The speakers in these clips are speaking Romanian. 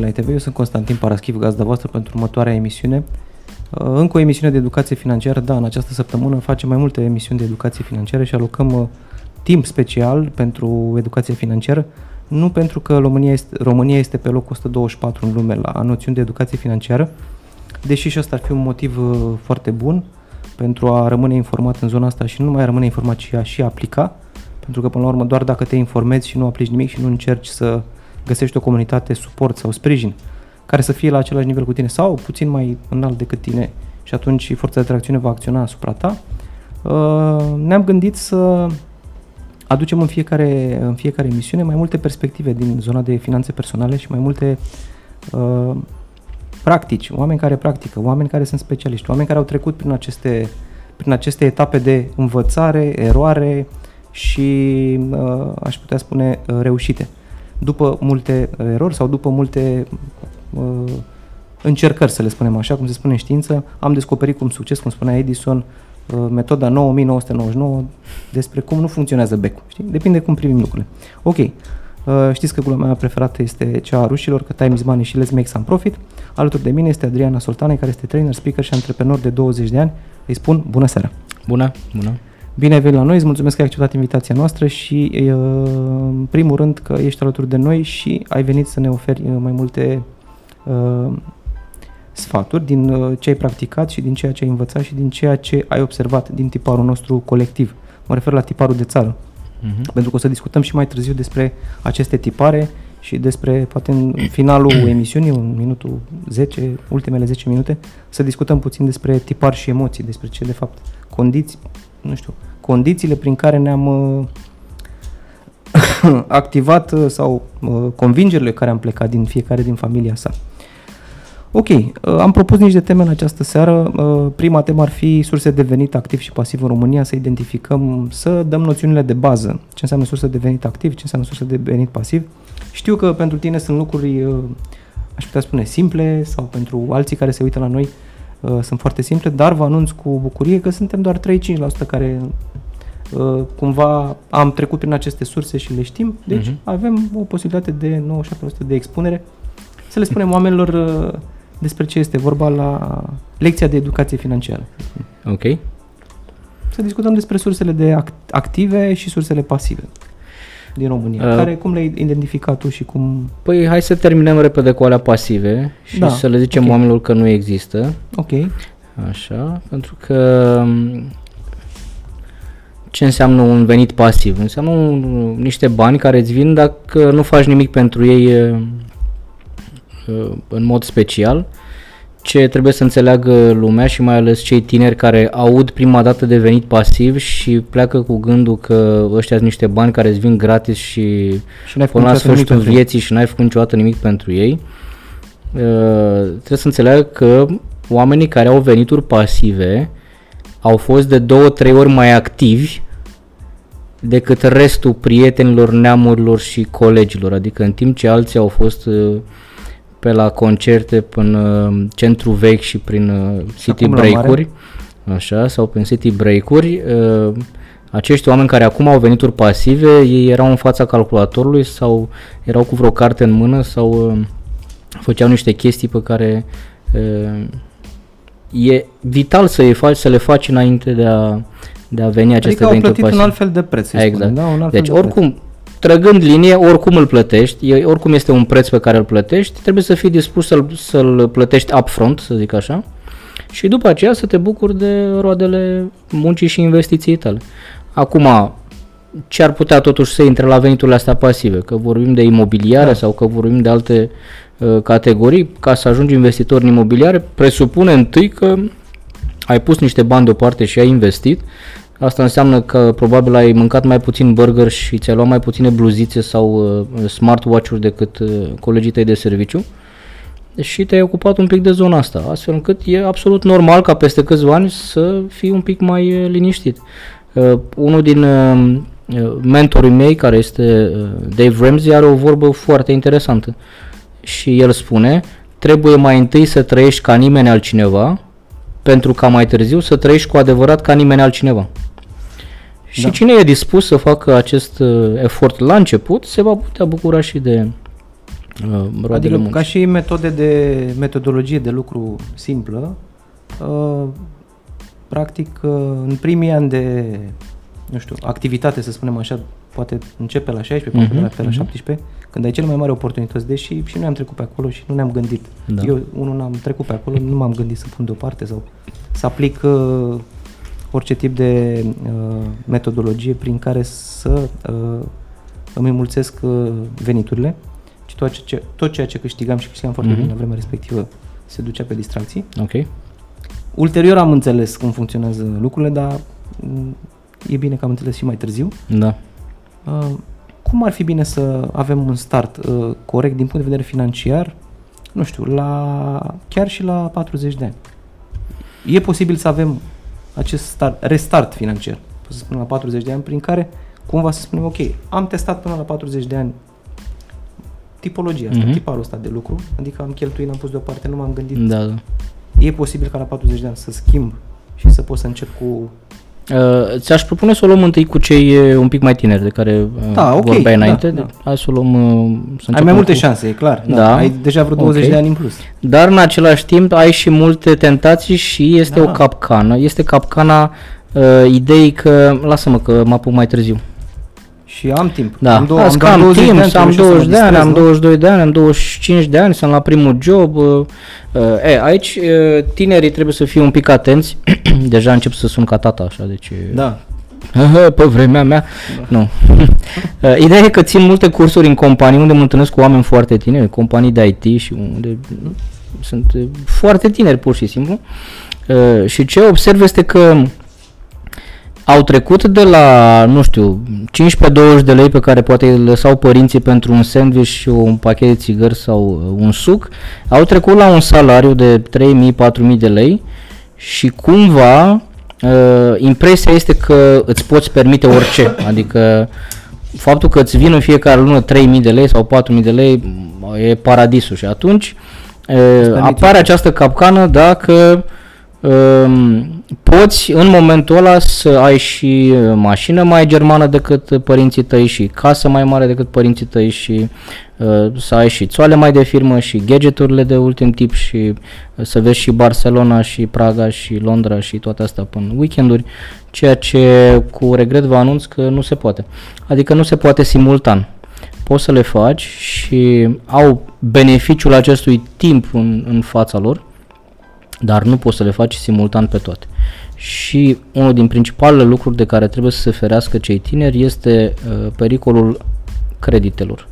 la ITV. Eu sunt Constantin Paraschiv, gazda voastră pentru următoarea emisiune. Uh, încă o emisiune de educație financiară, da, în această săptămână facem mai multe emisiuni de educație financiară și alocăm uh, timp special pentru educație financiară, nu pentru că România este, România este pe locul 124 în lume la noțiuni de educație financiară, deși și ăsta ar fi un motiv uh, foarte bun pentru a rămâne informat în zona asta și nu numai a rămâne informat, ci a și aplica, pentru că până la urmă doar dacă te informezi și nu aplici nimic și nu încerci să găsești o comunitate suport sau sprijin care să fie la același nivel cu tine sau puțin mai înalt decât tine și atunci forța de tracțiune va acționa asupra ta, uh, ne-am gândit să aducem în fiecare, în fiecare emisiune mai multe perspective din zona de finanțe personale și mai multe uh, practici, oameni care practică, oameni care sunt specialiști, oameni care au trecut prin aceste, prin aceste etape de învățare, eroare și, uh, aș putea spune, uh, reușite. După multe erori sau după multe uh, încercări, să le spunem așa, cum se spune în știință, am descoperit cum succes, cum spunea Edison, uh, metoda 9999 despre cum nu funcționează becul. Știi? Depinde cum privim lucrurile. Ok, uh, știți că gluma mea preferată este cea a rușilor, că time is money și let's make some profit. Alături de mine este Adriana Soltane, care este trainer, speaker și antreprenor de 20 de ani. Îi spun bună seara! Bună, bună! Bine ai venit la noi, îți mulțumesc că ai acceptat invitația noastră și uh, în primul rând că ești alături de noi și ai venit să ne oferi mai multe uh, sfaturi din uh, ce ai practicat și din ceea ce ai învățat și din ceea ce ai observat din tiparul nostru colectiv. Mă refer la tiparul de țară. Uh-huh. Pentru că o să discutăm și mai târziu despre aceste tipare și despre, poate în finalul emisiunii, în minutul 10, ultimele 10 minute, să discutăm puțin despre tipar și emoții, despre ce de fapt condiții, nu știu, condițiile prin care ne-am uh, activat uh, sau uh, convingerile care am plecat din fiecare din familia sa. Ok, uh, am propus niște teme în această seară. Uh, prima temă ar fi surse de venit activ și pasiv în România, să identificăm, să dăm noțiunile de bază. Ce înseamnă surse de venit activ, ce înseamnă surse de venit pasiv. Știu că pentru tine sunt lucruri, uh, aș putea spune, simple sau pentru alții care se uită la noi sunt foarte simple, dar vă anunț cu bucurie că suntem doar 3-5% care cumva am trecut prin aceste surse și le știm, deci uh-huh. avem o posibilitate de 97% de expunere să le spunem oamenilor despre ce este vorba la lecția de educație financiară. Ok. Să discutăm despre sursele de active și sursele pasive din România. Uh, care, cum le-ai identificat tu și cum... Păi hai să terminăm repede cu alea pasive și da. să le zicem okay. oamenilor că nu există. Ok. Așa, pentru că um, ce înseamnă un venit pasiv? Înseamnă un, niște bani care îți vin dacă nu faci nimic pentru ei Uh, în mod special. Ce trebuie să înțeleagă lumea și mai ales cei tineri care aud prima dată de venit pasiv și pleacă cu gândul că ăștia sunt niște bani care îți vin gratis și, și până la sfârșitul vieții și n-ai făcut niciodată nimic pentru ei. Uh, trebuie să înțeleagă că oamenii care au venituri pasive au fost de două, trei ori mai activi decât restul prietenilor, neamurilor și colegilor. Adică în timp ce alții au fost uh, pe la concerte până centru vechi și prin uh, city break-uri, așa, sau prin city break-uri, uh, acești oameni care acum au venituri pasive, ei erau în fața calculatorului sau erau cu vreo carte în mână sau uh, făceau niște chestii pe care e vital să, le faci, să le faci înainte de a, de a veni aceste adică venituri pasive. un alt fel de preț, exact. Spune, da? Un alt deci fel oricum, preț trăgând linie, oricum îl plătești, e, oricum este un preț pe care îl plătești, trebuie să fii dispus să-l, să-l plătești upfront, să zic așa, și după aceea să te bucuri de roadele muncii și investiției tale. Acum, ce ar putea totuși să intre la veniturile astea pasive? Că vorbim de imobiliare da. sau că vorbim de alte uh, categorii, ca să ajungi investitor în imobiliare, presupune întâi că ai pus niște bani deoparte și ai investit Asta înseamnă că probabil ai mâncat mai puțin burger și ți-ai luat mai puține bluzițe sau uh, smartwatch-uri decât uh, colegii tăi de serviciu și te-ai ocupat un pic de zona asta, astfel încât e absolut normal ca peste câțiva ani să fii un pic mai uh, liniștit. Uh, unul din uh, mentorii mei, care este uh, Dave Ramsey, are o vorbă foarte interesantă și el spune trebuie mai întâi să trăiești ca nimeni altcineva pentru ca mai târziu să trăiești cu adevărat ca nimeni altcineva. Și da. cine e dispus să facă acest uh, efort la început, se va putea bucura și de roadele Adică muncii. ca și metode de metodologie de lucru simplă, uh, practic uh, în primii ani de, nu știu, activitate, să spunem așa, poate începe la 16, poate Mhm, uh-huh, pe la mhm. 17, când ai cele mai mari oportunități, deși și noi am trecut pe acolo și nu ne-am gândit. Da. Eu, unul, n-am trecut pe acolo, nu m-am gândit să pun deoparte sau să aplic uh, orice tip de uh, metodologie prin care să uh, îmi înmulțesc uh, veniturile, ci tot, ce, tot ceea ce câștigam și câștigam foarte Mhm. bine la vremea respectivă se ducea pe distracții. Ok. Ulterior am înțeles cum funcționează lucrurile, dar mm, e bine că am înțeles și mai târziu. Da. Uh, cum ar fi bine să avem un start uh, corect din punct de vedere financiar, nu știu, la, chiar și la 40 de ani? E posibil să avem acest start, restart financiar, să spunem la 40 de ani, prin care cumva să spunem, ok, am testat până la 40 de ani tipologia asta, Mhm. tiparul ăsta de lucru, adică am cheltuit, l-am pus deoparte, nu m-am gândit. Da, da. E posibil ca la 40 de ani să schimb și să pot să încep cu... Uh, ți-aș propune să o luăm întâi cu cei uh, un pic mai tineri de care uh, Da, ok, vorbeai da, înainte. da. Hai să o luăm... Uh, să Ai începem mai multe cu- șanse, e clar. Da. Ai deja vreo 20 Ok. de ani în plus. Dar în același timp ai și multe tentații și este Da. o capcană. Este capcana uh, ideii că, lasă-mă că mă apuc mai târziu. Și am timp. Da, am, Las că doar am 20 timp, de ani, să am trebuie și 20 de ani, mă am distrez, 22 de ani, am 25 de ani, sunt la primul job. Uh, uh, e, aici uh, tinerii trebuie să fie un pic atenți. Deja încep să sun ca tata așa, deci... nu? Da. Pe vremea mea, nu. Uh, Ideea e că țin multe cursuri în companii unde mă întâlnesc cu oameni foarte tineri, companii de IT și unde sunt uh, foarte tineri pur și simplu. Uh, Și ce observ este că au trecut de la, nu știu, 15-20 de lei pe care poate îi lăsau părinții pentru un sandwich și un pachet de țigări sau uh, un suc, au trecut la un salariu de 3.000-4.000 de lei și cumva uh, impresia este că îți poți permite orice, adică faptul că îți vin în fiecare lună 3.000 de lei sau 4.000 de lei m, e paradisul. Și atunci uh, apare această capcană dacă um, poți în momentul ăla să ai și uh, mașină mai germană decât părinții tăi și casă mai mare decât părinții tăi și uh, să ai și țoale mai de firmă și gadgeturile de ultim tip și uh, să vezi și Barcelona și Praga și Londra și toate astea până weekenduri, ceea ce cu regret vă anunț că nu se poate. Adică nu se poate simultan. Poți să le faci și au beneficiul acestui timp în, în fața lor, dar nu poți să le faci simultan pe toate. Și unul din principalele lucruri de care trebuie să se ferească cei tineri este uh, pericolul creditelor,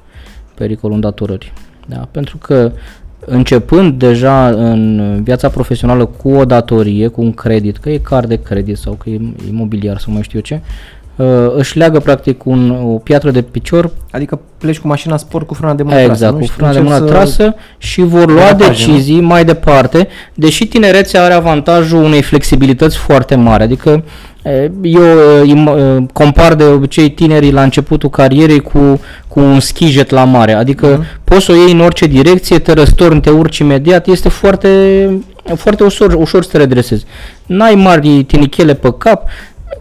pericolul îndatorării. Da? Pentru că începând deja în viața profesională cu o datorie, cu un credit, că e card de credit sau că e imobiliar sau mai știu eu ce, uh, își leagă practic un, o piatră de picior Adică pleci cu mașina sport cu frâna de mână Exact, trasă, nu? cu Și frâna de începi mână să- trasă și vor lua Derapaje, decizii mai departe, deși tinerețea are avantajul unei flexibilități foarte mari, adică e, eu e, im- e, compar de obicei tinerii la începutul carierei cu, cu un skijet la mare, adică Mhm. poți să o iei în orice direcție, te răstorni, te urci imediat, este foarte, foarte ușor, ușor să te redresezi. N-ai mari tinichele pe cap,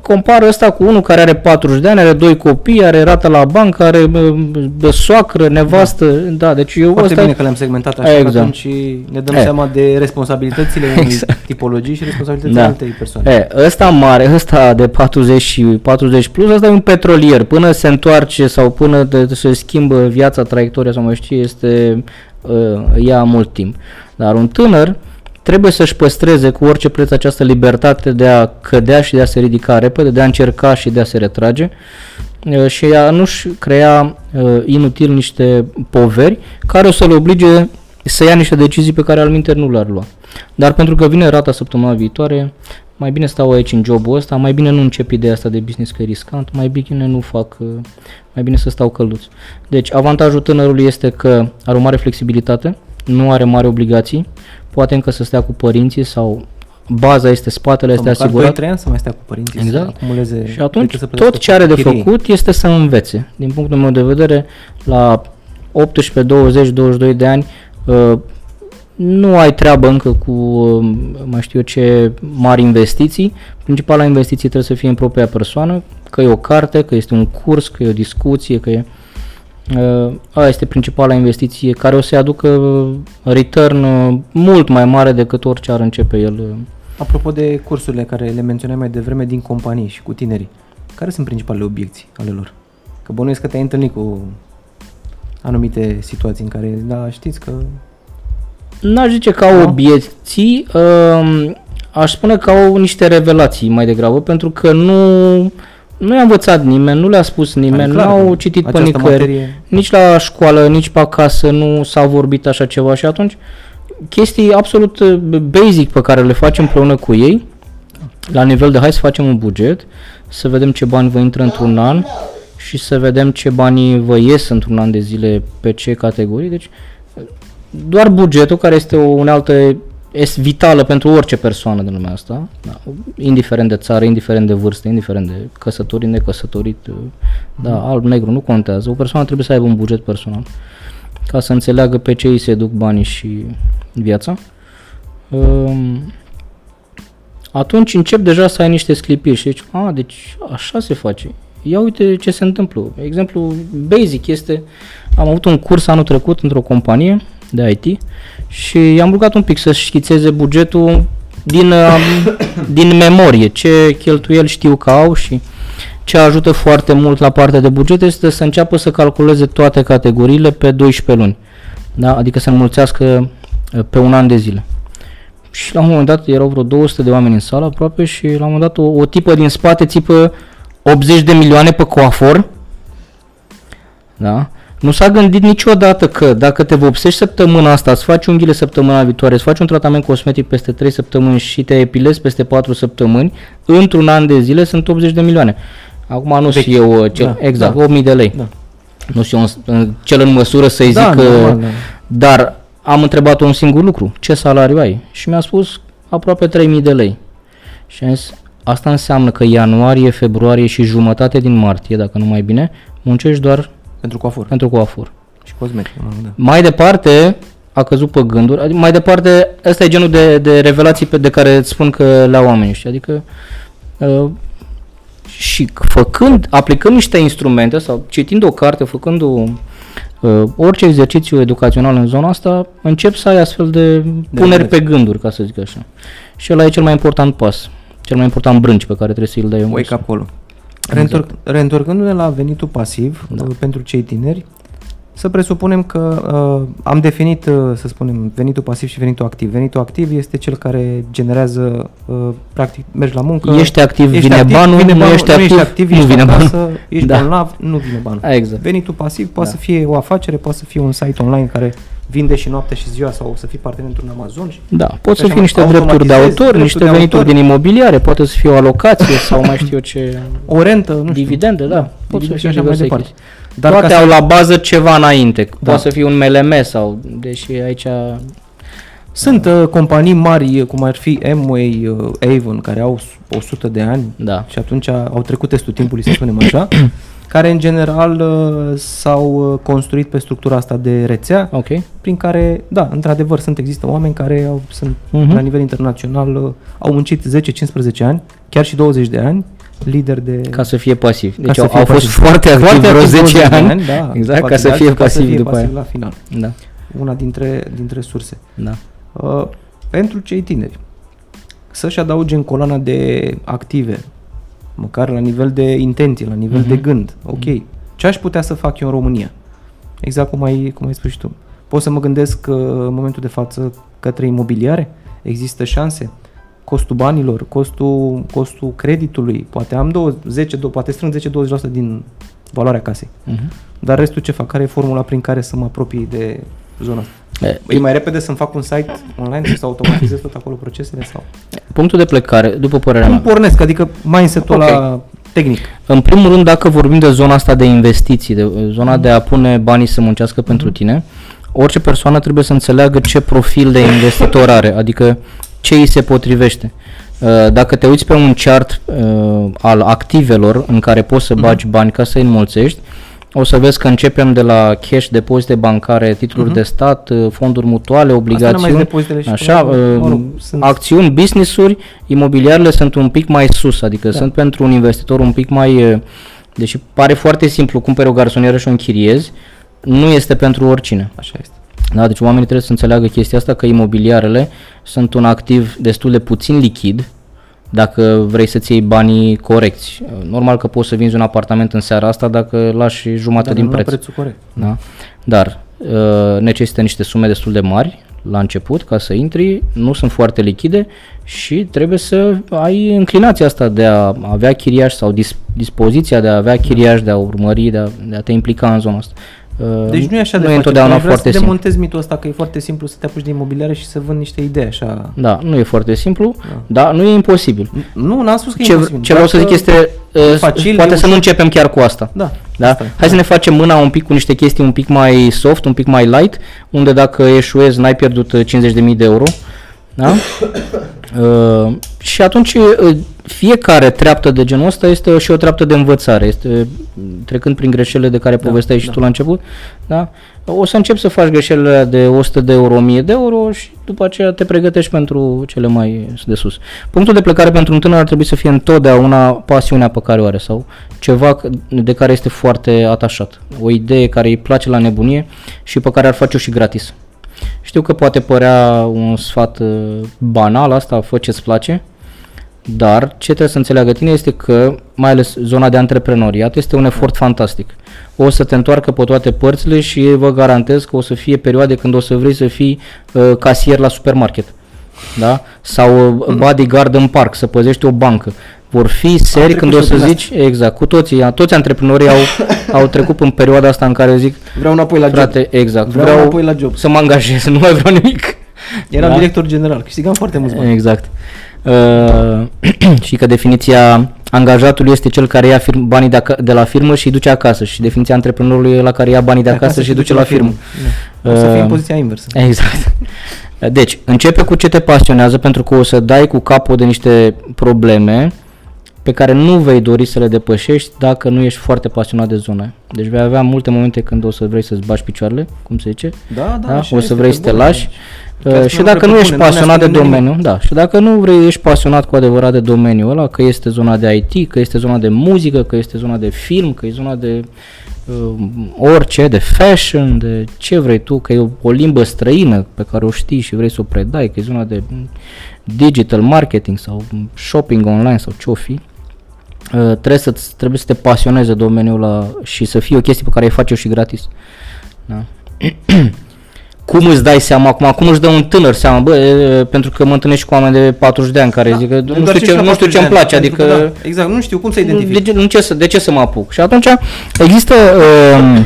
compară ăsta cu unul care are 40 de ani, are doi copii, are rată la bancă, are bă, bă, soacră, nevastă, da, deci eu Foarte ăsta bine că le-am segmentat așa, Exact. că atunci ne dăm E. seama de responsabilitățile unei Exact. tipologii și responsabilitățile Da. altei persoane. E, ăsta mare, ăsta de 40 și 40 plus, ăsta e un petrolier. Până se întoarce sau până de, se schimbă viața, traiectoria sau mai știu, este, uh, ia mult timp. Dar un tânăr trebuie să-și păstreze cu orice preț această libertate de a cădea și de a se ridica repede, de a încerca și de a se retrage uh, și a nu-și crea uh, inutil niște poveri care o să-l oblige să ia niște decizii pe care al nu le-ar lua. Dar pentru că vine rata săptămâna viitoare, mai bine stau aici în jobul ăsta, mai bine nu încep ideea asta de business că e riscant, mai bine nu fac, uh, mai bine să stau călduț. Deci avantajul tânărului este că are o mare flexibilitate, nu are mari obligații, poate încă să stea cu părinții sau baza este spatele, Sau este măcar asigurat. 2-3 ani să mai stea cu părinții, Exact. să acumuleze Și atunci decât să tot plătească ce are de chirie. făcut este să învețe. Din punctul meu de vedere, la 18, 20, 22 de ani, uh, nu ai treabă încă cu, uh, mai știu eu ce, mari investiții. Principala investiție trebuie să fie în propria persoană, că e o carte, că este un curs, că e o discuție, că e... Uh, Aia este principala investiție care o să-i aducă return uh, mult mai mare decât orice ar începe el. uh. Apropo de cursurile care le menționai mai devreme din companii și cu tinerii, care sunt principalele obiecții ale lor? Că bănuiesc că te-ai întâlnit cu anumite situații în care, da, știți că... N-aș zice că au Da. obiecții, uh, aș spune că au niște revelații mai degrabă, pentru că nu, nu i-a învățat nimeni, nu le-a spus nimeni, Adică, nu clar, au citit pe această nicăieri. materie- Nici la școală, nici pe acasă nu s-a vorbit așa ceva și atunci chestii absolut uh, basic pe care le facem împreună cu ei, la nivel de hai să facem un buget, să vedem ce bani vă intră într-un an și să vedem ce bani vă ies într-un an de zile pe ce categorii. Deci doar bugetul, care este o unealtă este vitală pentru orice persoană din lumea asta, da, indiferent de țară, indiferent de vârstă, indiferent de căsătorit, necăsătorit, da, alb, negru, nu contează. O persoană trebuie să aibă un buget personal ca să înțeleagă pe ce îi se duc banii și viața. Um, atunci încep deja să ai niște sclipiri și zici, a, deci așa se face. Ia uite ce se întâmplă. Exemplu basic este, am avut un curs anul trecut într-o companie de IT și i-am rugat un pic să schițeze bugetul din, um, din memorie, ce cheltuieli știu că au și ce ajută foarte mult la partea de buget este să înceapă să calculeze toate categoriile pe 12 luni. Da? Adică să înmulțească uh, pe un an de zile. Și la un moment dat erau vreo 200 de oameni în sală aproape și la un moment dat o, o tipă din spate țipă 80 de milioane pe coafor. Da? Nu s-a gândit niciodată că dacă te vopsești săptămâna asta, îți faci unghiile săptămâna viitoare, îți faci un tratament cosmetic peste 3 săptămâni și te epilezi peste 4 săptămâni, într-un an de zile sunt 80 de milioane. Acum nu sunt eu uh, cel, Da, exact, da. 8000 de lei. Da. Nu sunt eu în- în- cel în măsură să-i Da, zic că... normal, da. Dar am întrebat un singur lucru. Ce salariu ai? Și mi-a spus aproape 3000 de lei. Și am zis, asta înseamnă că ianuarie, februarie și jumătate din martie, dacă nu mai bine, muncești doar Pentru coafor pentru coafur. și cosmetic. mă, Da. Mai departe, a căzut pe gânduri, adică mai departe, ăsta e genul de, de revelații pe de care îți spun că le au oamenii ăștia, adică uh, și făcând, aplicând niște instrumente sau citind o carte, făcând o, uh, orice exercițiu educațional în zona asta, încep să ai astfel de puneri regrets. pe gânduri, ca să zic așa. Și ăla e cel mai important pas, cel mai important brânci pe care trebuie să-l dai în Wake up call Reîntorc, reîntorcându-ne la venitul pasiv Da. uh, pentru cei tineri, să presupunem că uh, am definit, uh, să spunem, venitul pasiv și venitul activ. Venitul activ este cel care generează, uh, practic, mergi la muncă, Ești activ, ești vine activ, banul, vine nu banul, ești nu activ, ești activ, nu ești vine acasă, banul. ești Da. bolnav, nu vine banul. Exact. Venitul pasiv poate Da. să fie o afacere, poate să fie un site online care vinde și noaptea și ziua sau să fii partener într-un Amazon. Și Da, pot să Așa, fie niște automatizezi drepturi de autor, drepturi niște de venituri autor. din imobiliare, poate să fie o alocație sau mai știu eu ce, o rentă, nu știu. dividende, da, pot să dividende și fie așa mai diverse departe. chestii. Dar Toate ca să- au la bază ceva înainte, Da. poate să fie un MLM sau, deși aici, Sunt uh, companii mari, uh, cum ar fi Amway, uh, Avon, care au s- 100 de ani da, și atunci au trecut testul timpului, să spunem așa, care în general uh, s-au uh, construit pe structura asta de rețea, ok, prin care, da, într-adevăr, sunt există oameni care au, sunt Mhm. la nivel internațional, uh, au muncit 10-15 ani, chiar și 20 de ani, lideri de... ca să fie pasiv. Deci să au, fie au fost pasiv. foarte activi Foarte vreo activ 10 20 de ani, da, exact, ca poate să de fie alții, ca să pasiv fie după pasiv aia. la final. Da, Una dintre, dintre surse. da. Uh, pentru cei tineri, să-și adauge în coloana de active, măcar la nivel de intenție, la nivel Mhm. de gând, ok, ce aș putea să fac eu în România? Exact cum ai, cum ai spus și tu. Pot să mă gândesc uh, în momentul de față către imobiliare? Există șanse? Costul banilor, costul, costul creditului, poate am 20, 10, do- poate strâng 10-20% din valoarea casei. Mhm. Dar restul ce fac? Care e formula prin care să mă apropii de zona asta? E, E mai repede să-mi fac un site online și să automatizez tot acolo procesele sau? Punctul de plecare, după părerea Cum mea, pornesc? Adică mindset-ul Ok. ăla tehnic. În primul rând, dacă vorbim de zona asta de investiții, de zona de a pune banii să muncească pentru tine, orice persoană trebuie să înțeleagă ce profil de investitor are, adică ce îi se potrivește. Uh, Dacă te uiți pe un chart uh, al activelor în care poți să bagi bani ca să îi înmulțești, o să vezi că începem de la cash, depozite bancare, titluri de stat, uh, fonduri mutuale, Asta nu mai sunt obligațiuni, depozitele și așa, până la urmă, uh, mă rog, sunt- acțiuni, business-uri, imobiliarele sunt un pic mai sus, adică Da. sunt pentru un investitor un pic mai, uh, deși pare foarte simplu, cumperi o garsonieră și o închiriezi, nu este pentru oricine. Așa este. Da, deci oamenii trebuie să înțeleagă chestia asta că imobiliarele sunt un activ destul de puțin lichid dacă vrei să-ți iei banii corecți. Normal că poți să vinzi un apartament în seara asta dacă lași jumătate Dar din nu la preț. prețul corect. Da? Dar uh, necesită niște sume destul de mari la început ca să intri, nu sunt foarte lichide și trebuie să ai înclinația asta de a avea chiriaș sau dis- dispoziția de a avea chiriaș, de a urmări, de a, de a te implica în zona asta. Uh, Deci nu e așa de nu e facil. întotdeauna Aș vrea foarte să simplu. demontez mitul ăsta că e foarte simplu să te apuci de imobiliare și să vând niște idei așa. Da, nu e foarte simplu, dar nu e imposibil. Nu, n-am spus că e Ce, imposibil. ce vreau să zic Dacă- este, uh, facil, poate e să nu ușor. începem chiar cu asta. Da. Da? asta e. Hai să ne facem mâna un pic cu niște chestii un pic mai soft, un pic mai light, unde dacă eșuezi n-ai pierdut uh, 50.000 de euro. Da? uh, și atunci uh, fiecare treaptă de genul ăsta este și o treaptă de învățare, este uh, trecând prin greșelile de care Da, povesteai și da. tu la început, da? O să începi să faci greșelile alea de 100 de euro, 1000 de euro și după aceea te pregătești pentru cele mai de sus. Punctul de plecare pentru un tânăr ar trebui să fie întotdeauna pasiunea pe care o are sau ceva c- de care este foarte atașat. O idee care îi place la nebunie și pe care ar face-o și gratis. Știu că poate părea un sfat uh, banal asta, fă ce-ți place, dar ce trebuie să înțeleagă tine este că, mai ales zona de antreprenoriat, este un efort fantastic. O să te întoarcă pe toate părțile și vă garantez că o să fie perioade când o să vrei să fii uh, casier la supermarket. Da? Sau uh, bodyguard în parc, să păzești o bancă. Vor fi seri trecut când și o eu să prin zici, exact, cu toții, toți antreprenorii au, au trecut în perioada asta în care zic, Vreau înapoi la job. frate, exact, Vreau vreau, înapoi la job. să mă angajez, nu mai vreau nimic. Eram Da. director general, câștigam foarte mulți bani. Exact. Uh, și că definiția angajatului este cel care ia firm, banii de, aca- de la firmă și îi duce acasă și definiția antreprenorului e la care ia banii de acasă, și îi duce la firmă. Da. O să fie în Uh, poziția inversă. Exact. Deci, începe cu ce te pasionează pentru că o să dai cu capul de niște probleme pe care nu vei dori să le depășești dacă nu ești foarte pasionat de zona. Deci vei avea multe momente când o să vrei să-ți bași picioarele, cum se zice, Da, da, da? așa o să este, vrei pe să te bune. lași. Chiar Uh, și spuneam dacă că nu pe ești bune, nu ne pasionat de ascunde nimic. domeniu, da, și dacă nu vrei, ești pasionat cu adevărat de domeniul ăla, că este zona de IT, că este zona de muzică, că este zona de film, că e zona de uh, orice, de fashion, de ce vrei tu, că e o, o limbă străină pe care o știi și vrei să o predai, că e zona de mm, digital marketing sau mm, shopping online sau ce-o fi, uh, trebuie, să trebuie să te pasioneze domeniul ăla și să fie o chestie pe care ai face-o și gratis. Da. cum îți dai seama acum, cum își dă un tânăr seama, bă, e, pentru că mă întâlnesc și cu oameni de 40 de ani care zic că nu Doar știu și ce, la nu știu 40 ce îmi de ani, place, pentru adică că, da, exact, nu știu cum să de, identific. ce, nu ce să, de ce să mă apuc? Și atunci există, uh,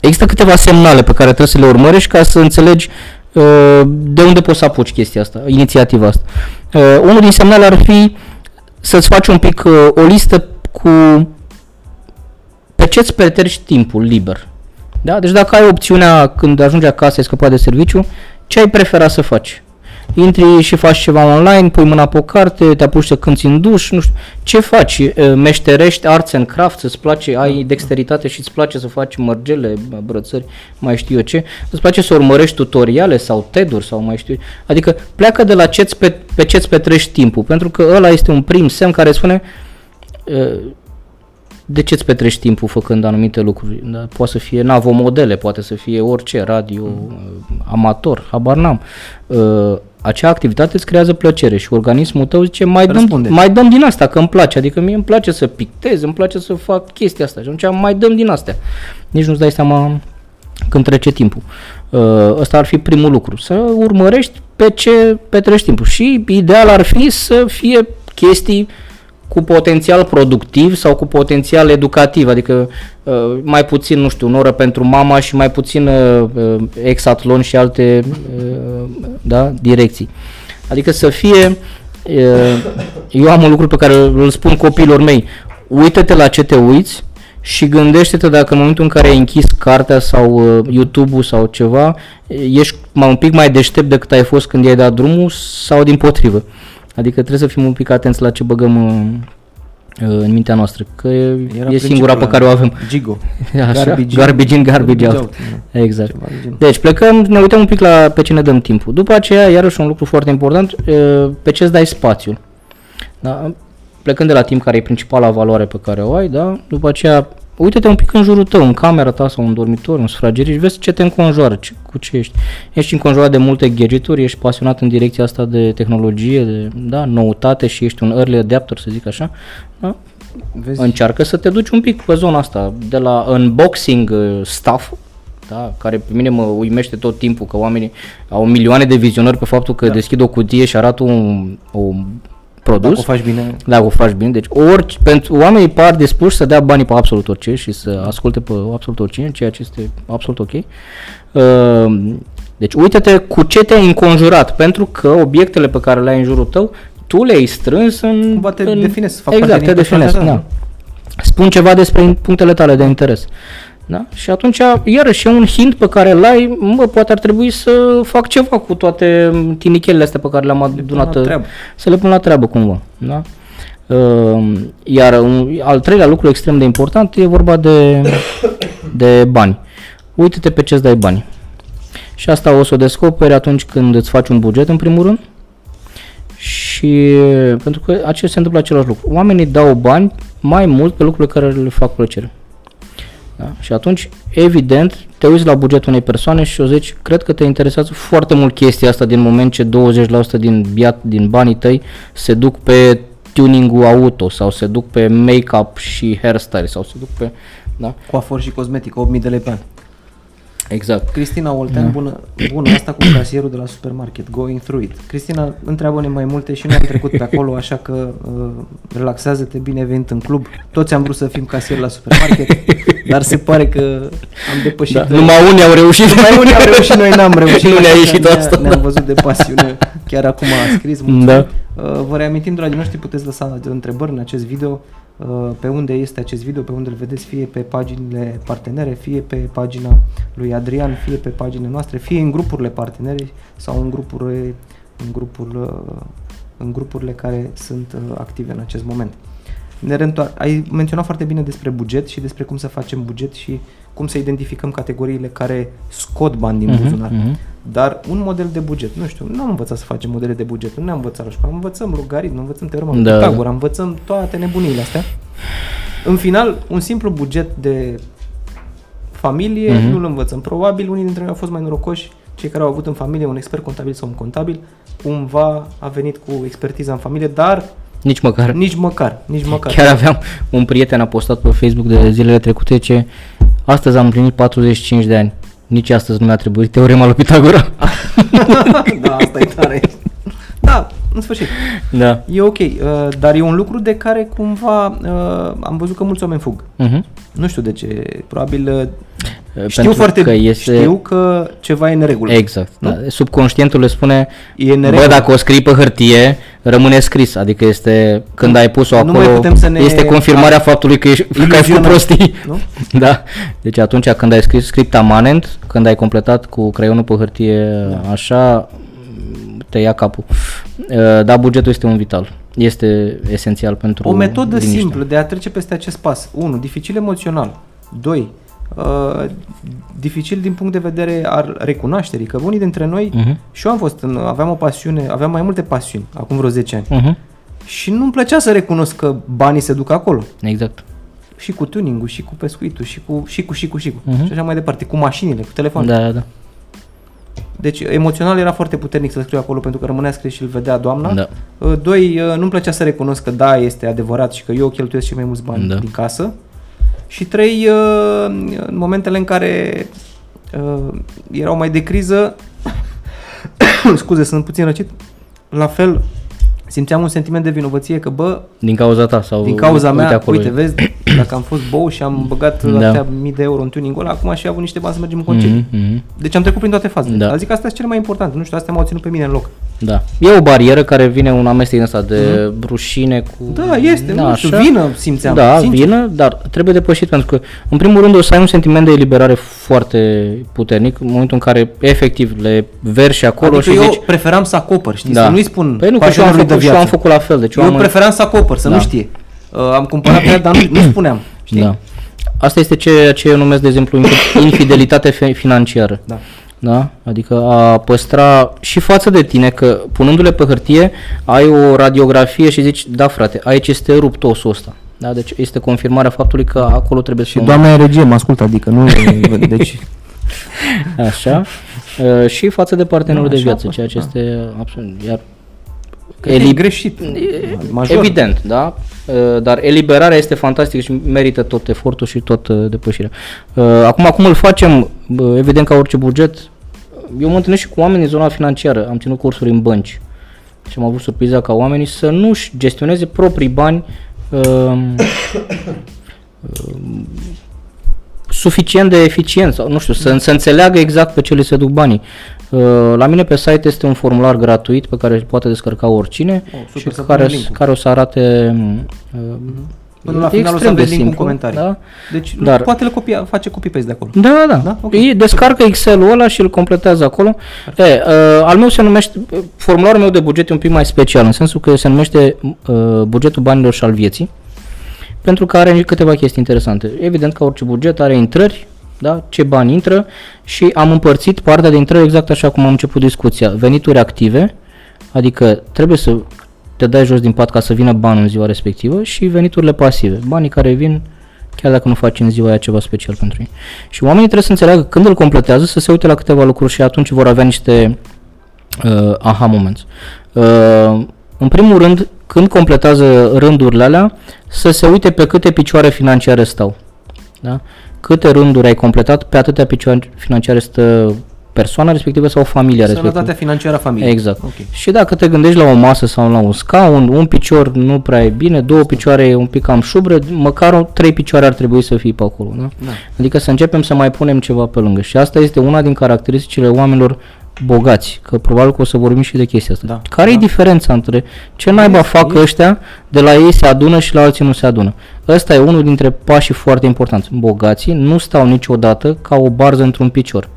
există câteva semnale pe care trebuie să le urmărești ca să înțelegi uh, de unde poți să apuci chestia asta, inițiativa asta. Uh, unul din semnale ar fi să-ți faci un pic uh, o listă cu pe ce îți petreci timpul liber. Da? Deci dacă ai opțiunea când ajungi acasă, ai scăpat de serviciu, ce ai prefera să faci? Intri și faci ceva online, pui mâna pe o carte, te apuci să cânti în duș, nu știu. Ce faci? E, Meșterești arts and crafts, îți place, ai dexteritate și îți place să faci mărgele, brățări, mai știu eu ce. Îți place să urmărești tutoriale sau TED-uri sau mai știu eu. Adică pleacă de la ce-ți pe, pe ce-ți petrești timpul, pentru că ăla este un prim semn care spune e, de ce îți petrești timpul făcând anumite lucruri? Da? Poate să fie navomodele, poate să fie orice, radio, mm. amator, habar n-am. Uh, acea activitate îți creează plăcere și organismul tău zice mai dăm, Răspunde. mai dăm din asta, că îmi place. Adică mie îmi place să pictez, îmi place să fac chestia asta și atunci mai dăm din astea. Nici nu-ți dai seama când trece timpul. Uh, ăsta ar fi primul lucru. Să urmărești pe ce petreci timpul. Și ideal ar fi să fie chestii cu potențial productiv sau cu potențial educativ, adică uh, mai puțin, nu știu, un oră pentru mama și mai puțin uh, uh, exatlon și alte uh, da, direcții. Adică să fie, uh, eu am un lucru pe care îl spun copiilor mei, uită-te la ce te uiți și gândește-te dacă în momentul în care ai închis cartea sau uh, YouTube-ul sau ceva, ești mai un pic mai deștept decât ai fost când i-ai dat drumul sau din potrivă. Adică trebuie să fim un pic atenți la ce băgăm uh, uh, în mintea noastră, că e, Era e singura pe principiul care o avem. Gigo. Așa, Garbage garbage, in, in, garbage, garbage out. out, Exact. Ceva de genul. Deci plecăm, ne uităm un pic la pe ce ne dăm timpul. După aceea, iarăși un lucru foarte important, uh, pe ce îți dai spațiul. Da? Plecând de la timp care e principala valoare pe care o ai, da? după aceea uite-te un pic în jurul tău, în camera ta sau în dormitor, în sufrageriș, vezi ce te înconjoară, ce, cu ce ești. Ești înconjurat de multe gadgeturi, ești pasionat în direcția asta de tehnologie, de da, noutate și ești un early adapter, să zic așa. Da? Vezi? Încearcă să te duci un pic pe zona asta, de la unboxing uh, stuff, da, care pe mine mă uimește tot timpul că oamenii au milioane de vizionări pe faptul că da. deschid o cutie și arată un, un produs. Dacă o faci bine, Da, o faci bine. Deci orice, pentru oamenii par dispuși să dea banii pe absolut orice și să asculte pe absolut oricine, ceea ce este absolut ok. Uh, Deci uite-te cu ce te-ai înconjurat, pentru că obiectele pe care le-ai în jurul tău, tu le-ai strâns în... Cumva te în, definezi, fac Exact, parte te din definezi, personalitatea da. Spun ceva despre punctele tale de interes. Da? Și atunci, iarăși, e un hint pe care îl ai, bă, poate ar trebui să fac ceva cu toate tinichelele astea pe care le-am adunat, la treabă. să le pun la treabă cumva. Da? Uh, Iar un, al treilea lucru extrem de important e vorba de, de bani. Uite-te pe ce-ți dai bani. Și asta o să o descoperi atunci când îți faci un buget, în primul rând. Și pentru că acest se întâmplă același lucru. Oamenii dau bani mai mult pe lucrurile care le fac plăcere. Da? Și atunci, evident, te uiți la bugetul unei persoane și o zici, cred că te interesează foarte mult chestia asta din moment ce 20% din, biat, din banii tăi se duc pe tuning-ul auto sau se duc pe make-up și hairstyle sau se duc pe... Da? coafor și cosmetic, 8000 de lei pe an. Exact. Cristina Oltean, Da. bună, bună, asta cu casierul de la supermarket, going through it. Cristina, întreabă-ne mai multe și noi am trecut pe acolo, așa că uh, relaxează-te bine venit în club. Toți am vrut să fim casieri la supermarket, dar se pare că am depășit. Da. Numai unii au reușit. Numai unii au reușit, noi n-am reușit. Nu ne-a așa ieșit ne-a- asta, Ne-am da. văzut de pasiune, chiar acum a scris. mulțumim. Da. Uh, Vă reamintim, dragii noștri, puteți lăsa întrebări în acest video. Uh, Pe unde este acest video, pe unde îl vedeți, fie pe paginile partenere, fie pe pagina lui Adrian, fie pe paginile noastre, fie în grupurile partenere sau în grupurile, în, grupul, uh, în grupurile care sunt uh, active în acest moment. Ne reîntoar- ai menționat foarte bine despre buget și despre cum să facem buget și cum să identificăm categoriile care scot bani din Mhm, buzunar. mhm. Dar un model de buget, nu știu, nu am învățat să facem modele de buget, nu ne-am învățat la școală, învățăm logaritm, învățăm teorema lui Da, Pitagora, învățăm toate nebuniile astea. În final, un simplu buget de familie Mhm. nu-l învățăm. Probabil unii dintre noi au fost mai norocoși, cei care au avut în familie un expert contabil sau un contabil, cumva a venit cu expertiza în familie, dar Nici măcar. nici măcar, nici măcar. Chiar aveam un prieten a postat pe Facebook de zilele trecute ce astăzi am împlinit 45 de ani. Nici astăzi nu mi-a trebuit teorema lui Pitagora. da, asta e tare. Da, în sfârșit. da. E ok, uh, dar e un lucru de care cumva uh, am văzut că mulți oameni fug. Uh-huh. Nu știu de ce, probabil uh, știu Pentru foarte că bine, este... știu că ceva e în regulă. Exact. Nu? Da. Subconștientul le spune, E în bă, regulă. dacă o scrii pe hârtie, rămâne scris. Adică este, când ai pus-o Nu acolo, mai putem să ne- este confirmarea faptului că, ești, că ai făcut Iluzionăm. prostii. Nu? Da. Deci atunci când ai scris script amanent, când ai completat cu creionul pe hârtie da. așa, te ia capul. Uh, Da, bugetul este un vital. Este esențial pentru O metodă liniște. simplă de a trece peste acest pas. 1. Dificil emoțional. 2. Uh, dificil din punct de vedere al recunoașterii, că unii dintre noi, Mhm. și eu am fost, în, aveam o pasiune, aveam mai multe pasiuni, acum vreo 10 ani, Mhm. și nu-mi plăcea să recunosc că banii se duc acolo. Exact. Și cu tuning și cu pescuitul, și cu, și cu, și cu, și cu, Mhm. și așa mai departe, cu mașinile, cu telefonul. Da, da. Deci emoțional era foarte puternic să scriu acolo pentru că rămânea scris și îl vedea doamna. Da. Uh, Doi, uh, nu-mi plăcea să recunosc că da, este adevărat și că eu cheltuiesc și mai mulți bani Da. din casă. Și trei, uh, în momentele în care uh, erau mai de criză, scuze, sunt puțin răcit, la fel simțeam un sentiment de vinovăție că, bă, Din cauza ta sau din cauza mea, uite, acolo. uite vezi, dacă am fost bou și am băgat Da. da. atâtea mii de euro în tuning ăla, acum și avut niște bani să mergem în concediu. Mhm, mhm. Deci am trecut prin toate fazele. Da. Dar zic asta e cel mai important. Nu știu, astea m-au ținut pe mine în loc. Da. E o barieră care vine un amestec din ăsta de rușine cu... Mhm. Da, este, nu știu, așa. vină, simțeam, Da, sincer. vină, dar trebuie depășit pentru că, în primul rând, o să ai un sentiment de eliberare foarte puternic în momentul în care, efectiv, le verși acolo Adică și eu zici... preferam să acopăr, știi, Da. să nu-i spun Păi nu, că și eu am, partenerului făcut, și eu am viață. făcut la fel. Deci Eu am, preferam să acopăr, să Da. nu știe. Uh, am cumpărat pe ea, dar nu, nu spuneam, știi? Da. Asta este ceea ce eu numesc, de exemplu, infi- infidelitate fi- financiară. Da. Da? Adică a păstra și față de tine că punându-le pe hârtie ai o radiografie și zici, da frate, aici este rupt osul ăsta. Da? Deci este confirmarea faptului că acolo trebuie Și să... doamna e regie, mă ascultă, adică nu... deci, Așa. Uh, și față de partenerul Da, de așa a viață, fost, ceea ce da. este absolut... Iar e Eli- greșit. E- Major. Evident, da? Uh, Dar eliberarea este fantastică și merită tot efortul și tot uh, depășirea. Uh, Acum, cum îl facem, bă, evident ca orice buget, eu mă întâlnesc și cu oameni din zona financiară, am ținut cursuri în bănci și am avut surpriza ca oamenii să nu-și gestioneze proprii bani uh, suficient de eficient sau nu știu, să, să înțeleagă exact pe ce li se duc banii. Uh, La mine pe site este un formular gratuit pe care îl poate descărca oricine Oh, super, și să care, punem link-ul. care o să arate uh, Până la e final o să extrem de aveți link în simplu, comentarii. Da? Deci Dar- Dar, poate le copia, face copy-paste de acolo. Da, da, da. Da? Ok. E, descarcă Excel-ul ăla și îl completează acolo. E, uh, al meu se numește, formularul meu de buget e un pic mai special, în sensul că se numește uh, bugetul banilor și al vieții, pentru că are câteva chestii interesante. Evident că orice buget are intrări, da? ce bani intră și am împărțit partea de intrări exact așa cum am început discuția. Venituri active, adică trebuie să te dai jos din pat ca să vină banul în ziua respectivă și veniturile pasive, banii care vin chiar dacă nu faci în ziua aia ceva special pentru ei. Și oamenii trebuie să înțeleagă când îl completează, să se uite la câteva lucruri și atunci vor avea niște uh, aha moments. Uh, în primul rând, când completează rândurile alea, să se uite pe câte picioare financiare stau. Da? Câte rânduri ai completat, pe atâtea picioare financiare stă persoana respectivă sau familia respectivă. Sănătatea financiară a familiei. Exact. Ok. Și dacă te gândești la o masă sau la un scaun, un picior nu prea e bine, două picioare e un pic cam șubră, măcar o, trei picioare ar trebui să fie pe acolo. Da? Da. Adică să începem să mai punem ceva pe lângă. Și asta este una din caracteristicile oamenilor bogați, că probabil că o să vorbim și de chestia asta. Da, Care e da. diferența între ce naiba Este, fac este. ăștia, de la ei se adună și la alții nu se adună? Ăsta e unul dintre pașii foarte importanți. Bogații nu stau niciodată ca o barză într-un picior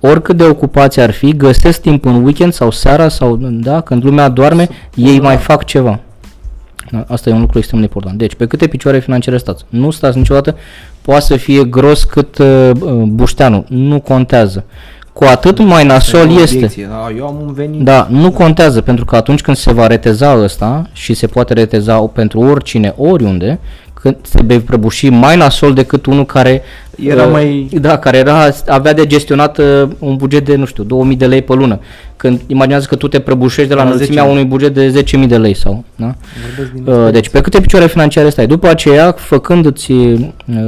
oricât de ocupați ar fi, găsesc timp în weekend sau seara sau da, când lumea doarme, ei mai fac ceva. Da, asta e un lucru extrem de important. Deci, pe câte picioare financiare stați? Nu stați niciodată, poate să fie gros cât uh, uh, bușteanul, nu contează. Cu atât mai nasol E o este. obiecție. Da, eu am un venit. Da, nu contează, pentru că atunci când se va reteza ăsta și se poate reteza pentru oricine, oriunde, când se vei prăbuși mai nasol decât unul care Era uh, mai- da, care era, avea de gestionat uh, un buget de, nu știu, 2000 de lei pe lună. Când imaginează că tu te prăbușești de la La înălțimea 10.000. unui buget de 10.000 de lei sau, da? Vorbesc din Uh, experiență. Deci pe câte picioare financiare stai? După aceea, făcându-ți uh,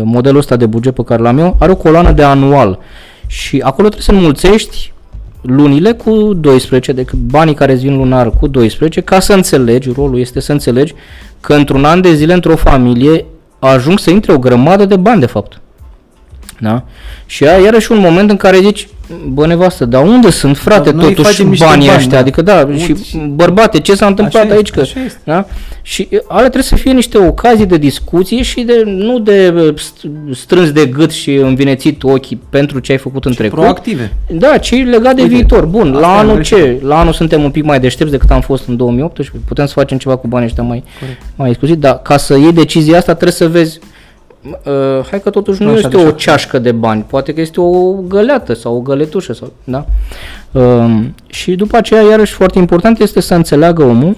modelul ăsta de buget pe care l-am eu, are o coloană de anual și acolo trebuie să înmulțești lunile cu 12, decât banii care îți vin lunar cu 12, ca să înțelegi, rolul este să înțelegi că într-un an de zile într-o familie ajung să intre o grămadă de bani de fapt. Da? Și aia iarăși un moment în care zici, bă nevastă, dar unde sunt frate Dar noi totuși facem niște banii bani, ăștia? da. Adică da, Uite. și bărbate, ce s-a întâmplat Așa aici? este, Că, așa este. da? Și uh, alea trebuie să fie niște ocazii de discuție și de nu de uh, st- strâns de gât și învinețit ochii pentru ce ai făcut în trecut. Proactive. Da, ce e legat de Uite, viitor. Bun, asta la am anul greșit. ce? La anul suntem un pic mai deștepți decât am fost în 2018. Putem să facem ceva cu banii ăștia mai, Corect. mai exclusiv, dar ca să iei decizia asta trebuie să vezi Uh, hai că totuși nu Așa este de o șapte. ceașcă de bani, poate că este o găleată sau o găletușă sau, da? Uh, și după aceea, iarăși foarte important este să înțeleagă omul,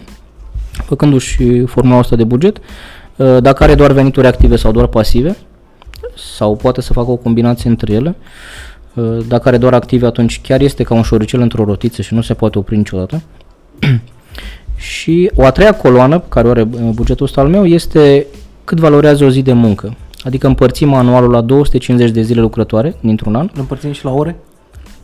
făcându-și formula asta de buget, uh, dacă are doar venituri active sau doar pasive, sau poate să facă o combinație între ele. Uh, Dacă are doar active, atunci chiar este ca un șoricel într-o rotiță și nu se poate opri niciodată. și o a treia coloană, pe care o are uh, bugetul ăsta al meu, este cât valorează o zi de muncă. Adică împărțim anualul la 250 de zile lucrătoare dintr-un an. Îl împărțim și la ore?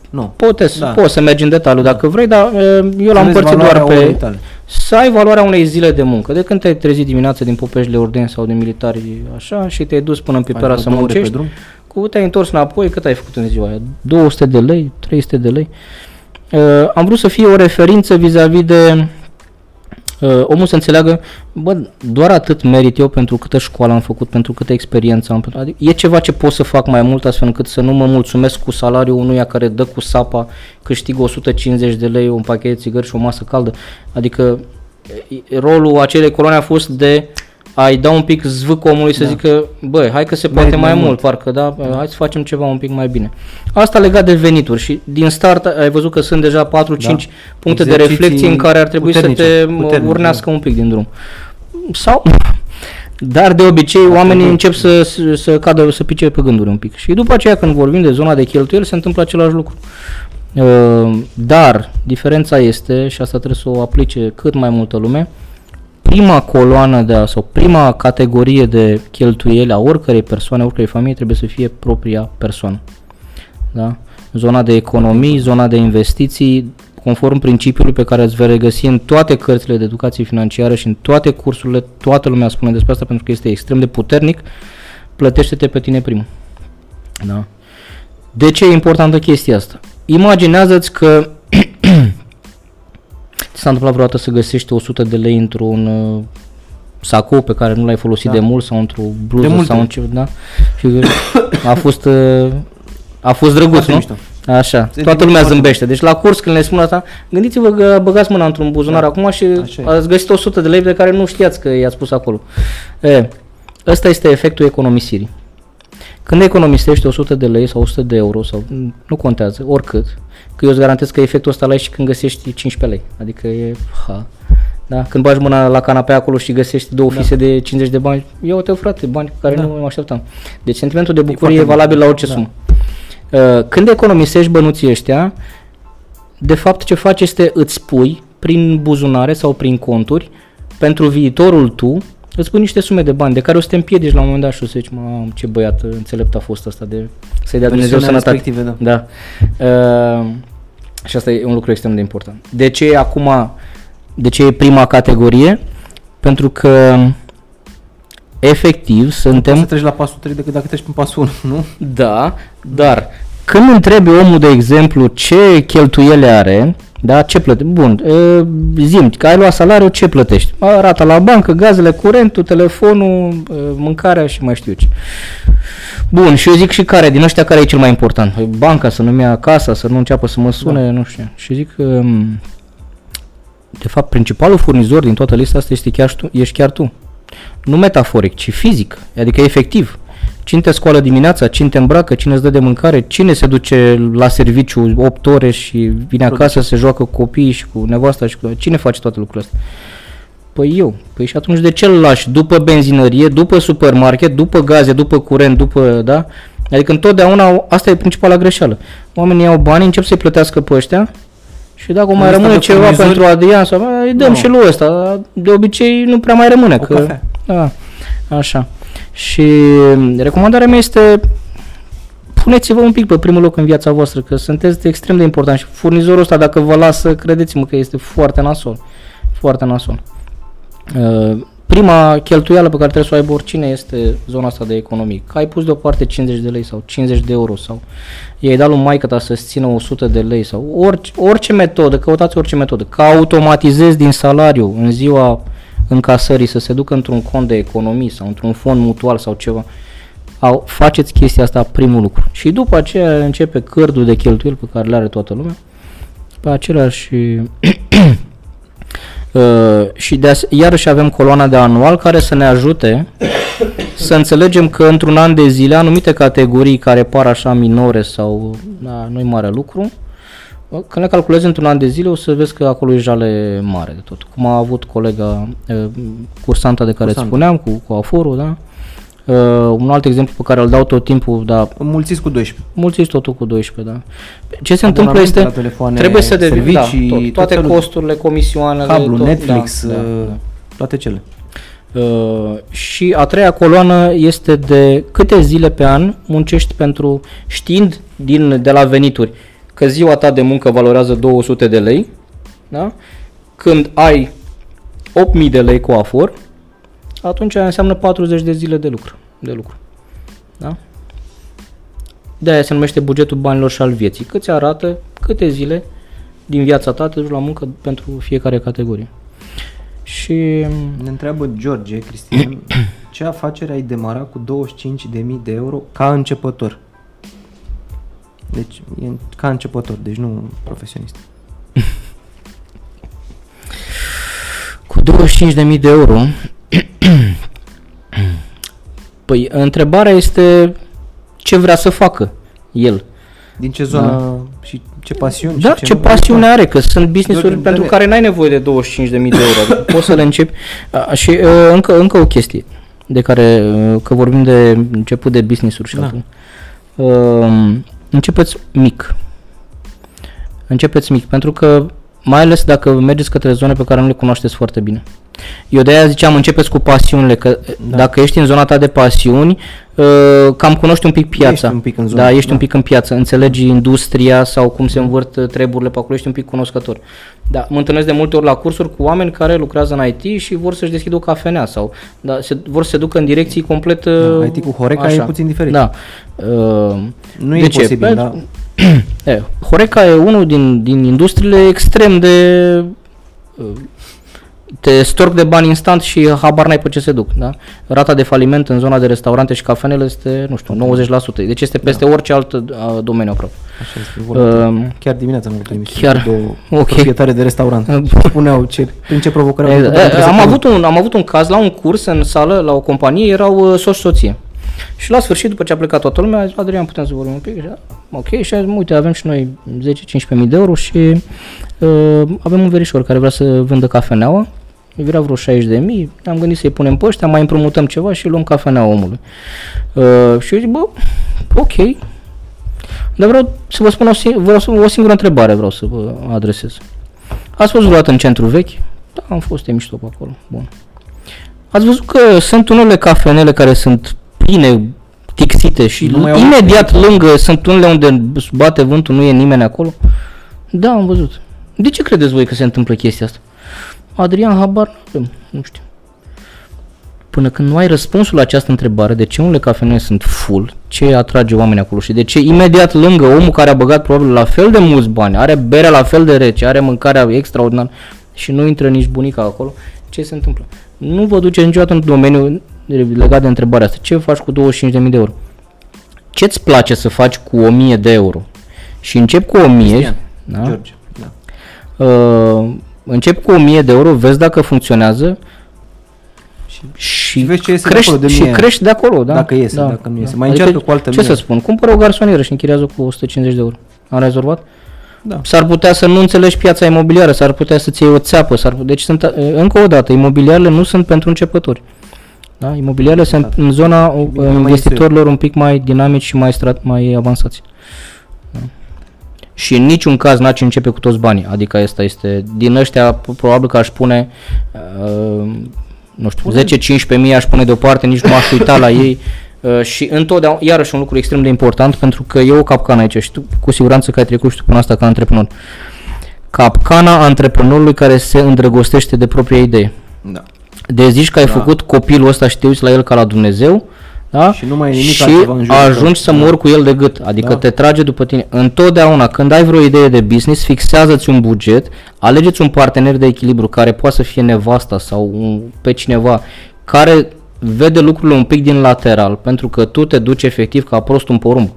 Nu. Poți, Da. da. poți să mergi în detaliu dacă vrei, dar uh, eu l-am Să vezi împărțit doar valoarea orei pe... tale. Să ai valoarea unei zile de muncă. De când te-ai trezit dimineața din Popeșile Ordeni sau de militari așa și te-ai dus până în Ai Pipera vreo să două ore pe muncești, drum? cu te-ai întors înapoi, cât ai făcut în ziua aia? 200 de lei, 300 de lei. Uh, am vrut să fie o referință vis-a-vis de uh, omul să înțeleagă, bă, doar atât merit eu pentru câtă școală am făcut, pentru câtă experiență am. Adică e ceva ce pot să fac mai mult astfel încât să nu mă mulțumesc cu salariul unuia care dă cu sapa, câștigă 150 de lei, un pachet de țigări și o masă caldă. Adică e- rolul acelei coloane a fost de a-i da un pic zvâc omului să Da. zică, băi, hai că se Merit poate mai, mai mult, mult. parcă, da, hai să facem ceva un pic mai bine. Asta legat de venituri și din start ai văzut că sunt deja 4-5 Da. puncte de Exerciții reflexie în care ar trebui să puternice, te puternice, urnească un pic din drum. Sau Dar de obicei oamenii încep să, să, să cadă, să pice pe gânduri un pic. Și după aceea când vorbim de zona de cheltuieli se întâmplă același lucru. Uh, Dar diferența este, și asta trebuie să o aplice cât mai multă lume, prima coloană de sau prima categorie de cheltuieli a oricărei persoane, a oricărei familii trebuie să fie propria persoană. Da? Zona de economii, zona de investiții, conform principiului pe care îți vei regăsi în toate cărțile de educație financiară și în toate cursurile, toată lumea spune despre asta pentru că este extrem de puternic, plătește-te pe tine primul. Da? De ce e importantă chestia asta? Imaginează-ți că ți s-a întâmplat vreodată să găsești 100 de lei într-un uh, sacou pe care nu l-ai folosit Da. de mult sau într-o De bluză multe sau în ori. ce, da? Și a fost uh, a fost drăguț, Foarte nu? mișto. Așa, Se toată lumea foarte zâmbește. Deci la curs când le spun asta, gândiți-vă că băgați mâna într-un buzunar Da. acum și Așa e. ați găsit 100 de lei de care nu știați că i-ați pus acolo. E, ăsta este efectul economisirii. Când economisești 100 de lei sau 100 de euro sau nu contează, oricât, că eu îți garantez că efectul ăsta l-ai și când găsești 15 lei. Adică e, ha, da? Când bagi mâna la canapea acolo și găsești două Da. fise de 50 de bani, ia-o-te frate, bani cu care Da. nu mă așteptam. Deci sentimentul de bucurie foarte e valabil bun. la orice Da. sumă. Uh, Când economisești bănuții ăștia, de fapt ce faci este îți pui prin buzunare sau prin conturi pentru viitorul tu, îți pui niște sume de bani de care o să te împiedici la un moment dat și o să zici, mă, ce băiat înțelept a fost asta de să-i dea Dumnezeu Persoanele sănătate. respective, da. Da. Uh, și asta e un lucru extrem de important. De ce e acum, de ce e prima categorie? Pentru că efectiv Poți să suntem treci la pasul 3 decât dacă treci pe pasul 1, nu? da, dar când întrebi omul, de exemplu, ce cheltuiele are, da, ce plătești? Bun, e, zim, că ai luat salariu, ce plătești? A, rata la bancă, gazele, curentul, telefonul, e, mâncarea și mai știu eu ce. Bun, și eu zic și care, din ăștia care e cel mai important? Păi, Banca să nu-mi ia casa, să nu înceapă să mă sune, da. nu știu. Și zic că, m, de fapt, principalul furnizor din toată lista asta este chiar tu, ești chiar tu. Nu metaforic, ci fizic, adică efectiv. Cine te scoală dimineața, cine te îmbracă, cine îți dă de mâncare, cine se duce la serviciu 8 ore și vine acasă, se joacă cu copiii și cu nevasta și cu... Cine face toate lucrurile astea? Păi eu. Păi și atunci de ce îl lași după benzinărie, după supermarket, după gaze, după curent, după, da? Adică întotdeauna asta e principala greșeală. Oamenii iau bani, încep să-i plătească pe ăștia și dacă mai Lista rămâne de ceva furnizori? pentru Adrian sau "Bă, îi dăm Nu. și lui ăsta, de obicei nu prea mai rămâne. O că, cafea. da, așa. Și recomandarea mea este puneți-vă un pic pe primul loc în viața voastră, că sunteți extrem de important și furnizorul ăsta, dacă vă lasă, credeți-mă că este foarte nasol. Foarte nasol. Uh, Prima cheltuială pe care trebuie să o aibă oricine este zona asta de economie. Că ai pus deoparte 50 de lei sau 50 de euro sau i-ai dat lui maică ta să-ți țină 100 de lei sau orice, orice metodă, căutați orice metodă. Că automatizezi din salariu în ziua încasării să se ducă într-un cont de economii sau într-un fond mutual sau ceva. Au, faceți chestia asta primul lucru. Și după aceea începe cărdul de cheltuieli pe care le are toată lumea. Pe același Uh, și de as- iarăși avem coloana de anual care să ne ajute să înțelegem că într-un an de zile anumite categorii care par așa minore sau da, nu-i mare lucru, uh, când le calculezi într-un an de zile o să vezi că acolo e jale mare de tot. Cum a avut colega uh, cursanta de care îți Cursanta. spuneam cu, cu aforul, da? Uh, un alt exemplu pe care îl dau tot timpul, dar Mulțiți cu 12. mulțiți totul cu 12, da. Ce se întâmplă Abonamente este, la telefoane, trebuie să devii, da, servicii, tot, tot toate felul. costurile, comisioanele, Cablu, tot, Netflix, da, da, uh, da. toate cele. Uh, și a treia coloană este de câte zile pe an muncești pentru, știind din, de la venituri că ziua ta de muncă valorează 200 de lei, da? când ai 8000 de lei cu afor, atunci aia înseamnă 40 de zile de lucru. De lucru. Da? De aia se numește bugetul banilor și al vieții. Câți arată câte zile din viața ta te duci la muncă pentru fiecare categorie. Și Ne întreabă George, Cristian, ce afacere ai demarat cu 25.000 de euro ca începător? Deci, e ca începător, deci nu profesionist. Cu 25.000 de euro. păi, întrebarea este ce vrea să facă el. Din ce zonă și ce pasiuni? Da, și ce nu? pasiune are, că sunt business-uri George, pentru dă-ne- care n-ai nevoie de 25.000 de euro. adică poți să le începi. A, și uh, încă, încă o chestie. de care, uh, că vorbim de început de business-uri și Da. altul. Uh, începeți mic. Începeți mic, pentru că mai ales dacă mergeți către zone pe care nu le cunoașteți foarte bine. Eu de aia ziceam, începeți cu pasiunile, că Da. da. dacă ești în zona ta de pasiuni, uh, cam cunoști un pic piața. Ești un pic în zonă, Da, ești da. un pic în piață, înțelegi industria sau cum se învârt uh, treburile pe acolo, ești un pic cunoscător. Da, mă întâlnesc de multe ori la cursuri cu oameni care lucrează în IT și vor să-și deschidă o cafenea sau da, se, vor să se ducă în direcții complet uh, Da, IT cu Horeca e puțin diferit. Da. Uh, Nu e de ce? imposibil, Pe- da. E, Horeca e unul din, din industriile extrem de... uh, Te storc de bani instant și habar n-ai pe ce se duc. Da? Rata de faliment în zona de restaurante și cafenele este, nu știu, 90%. Deci este peste Da. orice alt uh, domeniu aproape. Așa este vorba. Uh, Chiar dimineața am avut o emisiune chiar- cu două ok. proprietare de restaurant. Spuneau ce, prin ce provocare au Exact. avut E, pentru să am, pună- avut un, am avut un caz la un curs în sală, la o companie, erau uh, soț-soție. Și la sfârșit, după ce a plecat toată lumea, a zis, Adrian, putem să vorbim un pic? Și, a, ok, și a zis, uite, avem și noi 10-15 mii de euro și uh, avem un verișor care vrea să vândă cafeneaua. Îi vrea vreo 60 de mii, am gândit să-i punem pe ăștia, mai împrumutăm ceva și luăm cafeneaua omului. Uh, și eu zic, bă, ok. Dar vreau să vă spun o, sing- vreau să, o singură întrebare vreau să vă adresez. Ați fost vreodată în centru vechi? Da, am fost, e mișto pe acolo. Bun. Ați văzut că sunt unele cafenele care sunt pline, tixite și Nu mai au imediat lângă sunt unele unde bate vântul, nu e nimeni acolo? Da, am văzut. De ce credeți voi că se întâmplă chestia asta? Adrian, habar n-avem, nu știu. Până când nu ai răspunsul la această întrebare, de ce unele cafenele sunt full, ce atrage oamenii acolo și de ce imediat lângă omul care a băgat probabil la fel de mulți bani, are berea la fel de rece, are mâncarea extraordinară și nu intră nici bunica acolo, ce se întâmplă? Nu vă duceți niciodată în domeniu legat de întrebarea asta. Ce faci cu 25.000 de euro? Ce-ți place să faci cu 1000 de euro? Și încep cu 1000, Cristian, da? George, da. Uh, încep cu 1000 de euro, vezi dacă funcționează Și și, Și vezi ce iese de crești, acolo de și 1000. crești de acolo, da? Dacă iese, da, dacă nu iese. da. Mai încearcă cu altă Ce mie. să spun? Cumpără o garsonieră și închiriază cu 150 de euro. Am rezolvat? Da. S-ar putea să nu înțelegi piața imobiliară, s-ar putea să-ți iei o țeapă, s-ar putea... deci sunt, încă o dată, imobiliarele nu sunt pentru începători. Da? Imobiliarele sunt în zona uh, Bine, mai investitorilor un pic mai dinamici și mai, strat, mai avansați. Da. Și în niciun caz n-aș începe cu toți banii, adică asta este, din ăștia probabil că aș pune, uh, nu știu, 10-15 mii aș pune deoparte, nici nu m-aș uita la ei uh, și întotdeauna, iarăși un lucru extrem de important pentru că e o capcană aici și tu cu siguranță că ai trecut și tu până asta ca antreprenor. Capcana antreprenorului care se îndrăgostește de propria idee. Da. De zici că ai Da. făcut copilul ăsta și te uiți la el ca la Dumnezeu, da? Și nu mai e nimic și altceva în jurul tău. ajungi să mori cu el de gât, adică Da. te trage după tine. Întotdeauna când ai vreo idee de business, fixează-ți un buget, alegeți un partener de echilibru care poate să fie nevasta sau un, pe cineva care vede lucrurile un pic din lateral, pentru că tu te duci efectiv ca prost un porumb.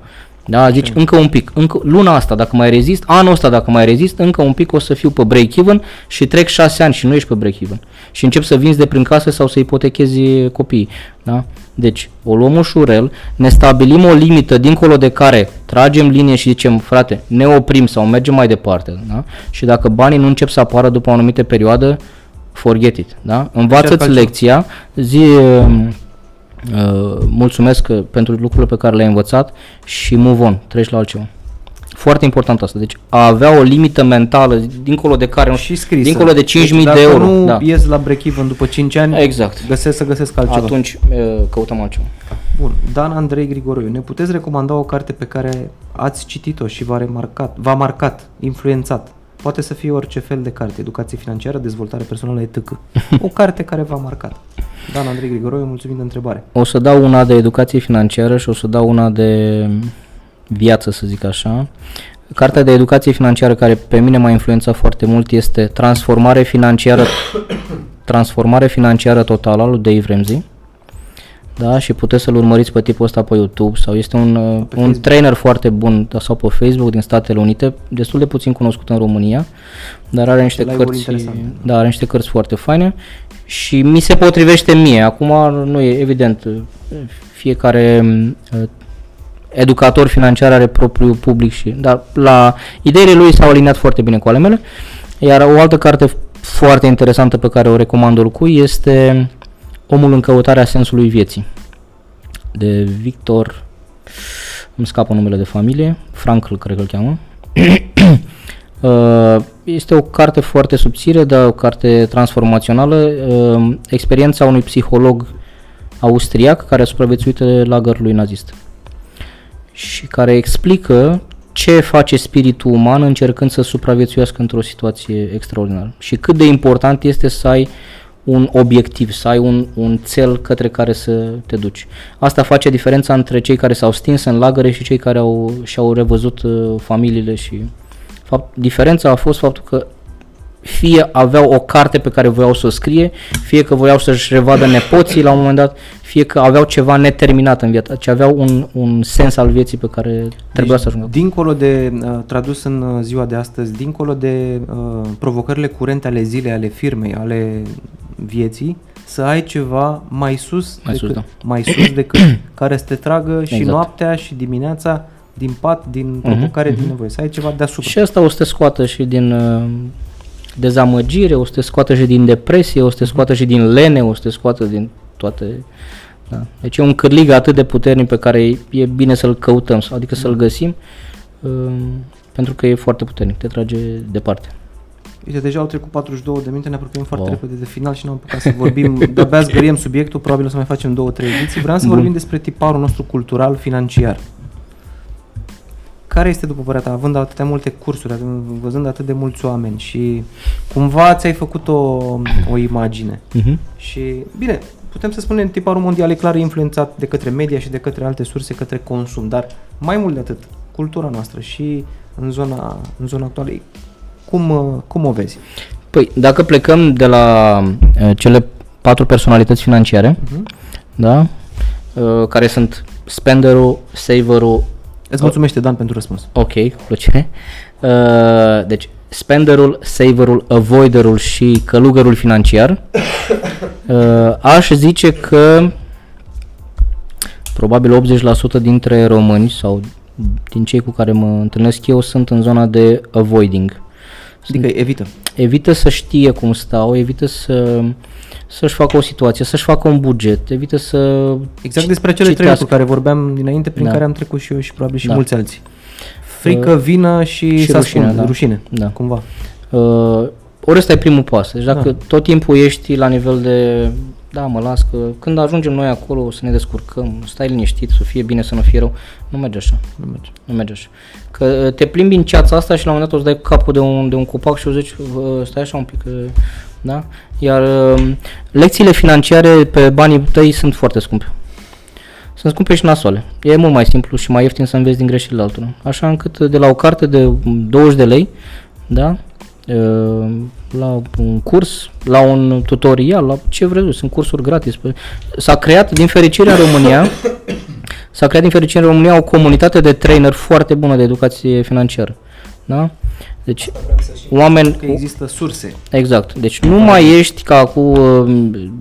Da, zici încă un pic, încă luna asta dacă mai rezist, anul ăsta dacă mai rezist, încă un pic o să fiu pe break-even și trec 6 ani și nu ești pe break-even. Și încep să vinzi de prin casă sau să ipotechezi copiii. Da? Deci, o luăm ușurel, ne stabilim o limită dincolo de care tragem linie și zicem, frate, ne oprim sau mergem mai departe. Da? Și dacă banii nu încep să apară după o anumită perioadă, forget it. Da? Învață-ți altceva. lecția, zi, uh, uh, mulțumesc uh, pentru lucrurile pe care le-ai învățat și move on, treci la altceva. Foarte important asta. Deci a avea o limită mentală dincolo de care nu Și scris. dincolo de 5.000 deci, de euro. Dacă nu da. ies la break-even după 5 ani, Exact. găsesc să găsesc altceva. Atunci uh, căutăm altceva. Bun, Dan Andrei Grigoroiu, ne puteți recomanda o carte pe care ați citit-o și v-a remarcat, v-a marcat, influențat? Poate să fie orice fel de carte, educație financiară, dezvoltare personală, etc. O carte care v-a marcat. Dan Andrei Grigoroiu, mulțumim de întrebare. O să dau una de educație financiară și o să dau una de viață, să zic așa. Cartea de educație financiară care pe mine m-a influențat foarte mult este Transformare financiară Transformare financiară totală al lui Dave Ramsey. Da, și puteți să-l urmăriți pe tipul ăsta pe YouTube sau este un, uh, un Facebook. trainer foarte bun da, sau pe Facebook din Statele Unite, destul de puțin cunoscut în România, dar are niște Live-uri cărți, interesante. da, are niște cărți foarte faine și mi se potrivește mie. Acum nu e evident, fiecare uh, educator financiar are propriul public și dar la ideile lui s-au aliniat foarte bine cu ale mele. Iar o altă carte foarte interesantă pe care o recomand oricui este Omul în căutarea sensului vieții. De Victor, îmi scapă numele de familie, Frankl cred că îl cheamă. Uh, este o carte foarte subțire, dar o carte transformațională, uh, experiența unui psiholog austriac care a supraviețuit lagărului nazist. Și care explică ce face spiritul uman încercând să supraviețuiască într-o situație extraordinară. Și cât de important este să ai un obiectiv, să ai un, un cel către care să te duci. Asta face diferența între cei care s-au stins în lagăre și cei care au, și-au revăzut uh, familiile și fapt, diferența a fost faptul că fie aveau o carte pe care voiau să o scrie, fie că voiau să-și revadă nepoții la un moment dat, fie că aveau ceva neterminat în viață, ce aveau un, un sens al vieții pe care trebuia deci, să ajungă. Dincolo de, uh, tradus în uh, ziua de astăzi, dincolo de uh, provocările curente ale zilei, ale firmei, ale vieții, să ai ceva mai sus, mai decât, sus, da. mai sus decât care să te tragă și exact. noaptea și dimineața din pat, din mhm, provocare, uh-huh, din nevoie, să ai ceva deasupra. Și asta o să te scoată și din uh, dezamăgire, o să te scoată și din depresie, o să te scoată și din lene, o să te scoată din toate... Da. Deci e un cârlig atât de puternic pe care e bine să-l căutăm, adică să-l găsim, uh, pentru că e foarte puternic, te trage departe. Uite, deja au trecut 42 de minute, ne apropiem foarte wow. repede de final și nu am putea să vorbim, de-abia zgăriem subiectul, probabil o să mai facem două, trei ediții. Vreau să Bun. vorbim despre tiparul nostru cultural, financiar. Care este, după părerea ta, având atâtea multe cursuri, văzând atât de mulți oameni și cumva ți-ai făcut o, o imagine uh-huh. și, bine, putem să spunem, tiparul mondial e clar influențat de către media și de către alte surse, către consum, dar mai mult de atât, cultura noastră și în zona, în zona actuală, cum, cum o vezi? Păi, dacă plecăm de la uh, cele patru personalități financiare, uh-huh. da, uh, care sunt spenderul, saverul, Îți mulțumește Dan pentru răspuns. Ok, plăcere. Uh, deci, spenderul, saverul, avoiderul și călugărul financiar. Uh, aș zice că probabil 80% dintre români sau din cei cu care mă întâlnesc eu sunt în zona de avoiding. Adică evită. Evită să știe cum stau, evită să să-și facă o situație, să-și facă un buget, evită să Exact despre cele trei lucruri care vorbeam dinainte, prin da. care am trecut și eu și probabil și da. mulți alții. Frică, uh, vină și, și rușine, spun, da. rușine, da. cumva. Uh, ori ăsta e primul pas. Deci dacă da. tot timpul ești la nivel de da, mă las că când ajungem noi acolo să ne descurcăm, stai liniștit, să fie bine, să nu fie rău, nu merge așa. Nu merge. Nu merge așa. Că uh, te plimbi în ceața asta și la un moment dat o să dai capul de un, de un copac și o zici, stai așa un pic, da? Iar uh, lecțiile financiare pe banii tăi sunt foarte scumpe. Sunt scumpe și nasoale. E mult mai simplu și mai ieftin să înveți din greșelile altora. Așa încât de la o carte de 20 de lei, da? Uh, la un curs, la un tutorial, la ce vrei sunt cursuri gratis. S-a creat, din fericire în România, s-a creat din fericire în România o comunitate de trainer foarte bună de educație financiară. Da? Deci, oameni... Că există surse. Exact. Deci nu mai ești ca cu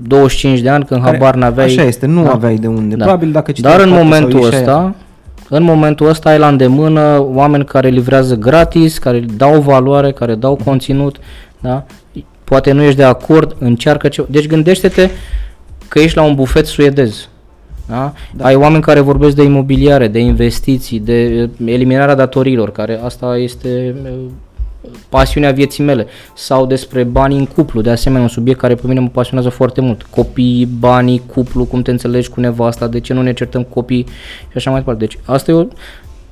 25 de ani când Care, habar n-aveai... Așa este, nu da. aveai de unde. Da. Probabil dacă Dar în momentul ăsta, în momentul ăsta ai la îndemână oameni care livrează gratis, care dau valoare, care dau conținut, da? Poate nu ești de acord, încearcă ceva. Deci gândește-te că ești la un bufet suedez. Da? Da. Ai oameni care vorbesc de imobiliare, de investiții, de eliminarea datorilor, care asta este pasiunea vieții mele sau despre bani în cuplu, de asemenea un subiect care pe mine mă pasionează foarte mult. Copii, banii, cuplu, cum te înțelegi cu nevasta, de ce nu ne certăm copii și așa mai departe. Deci asta e o,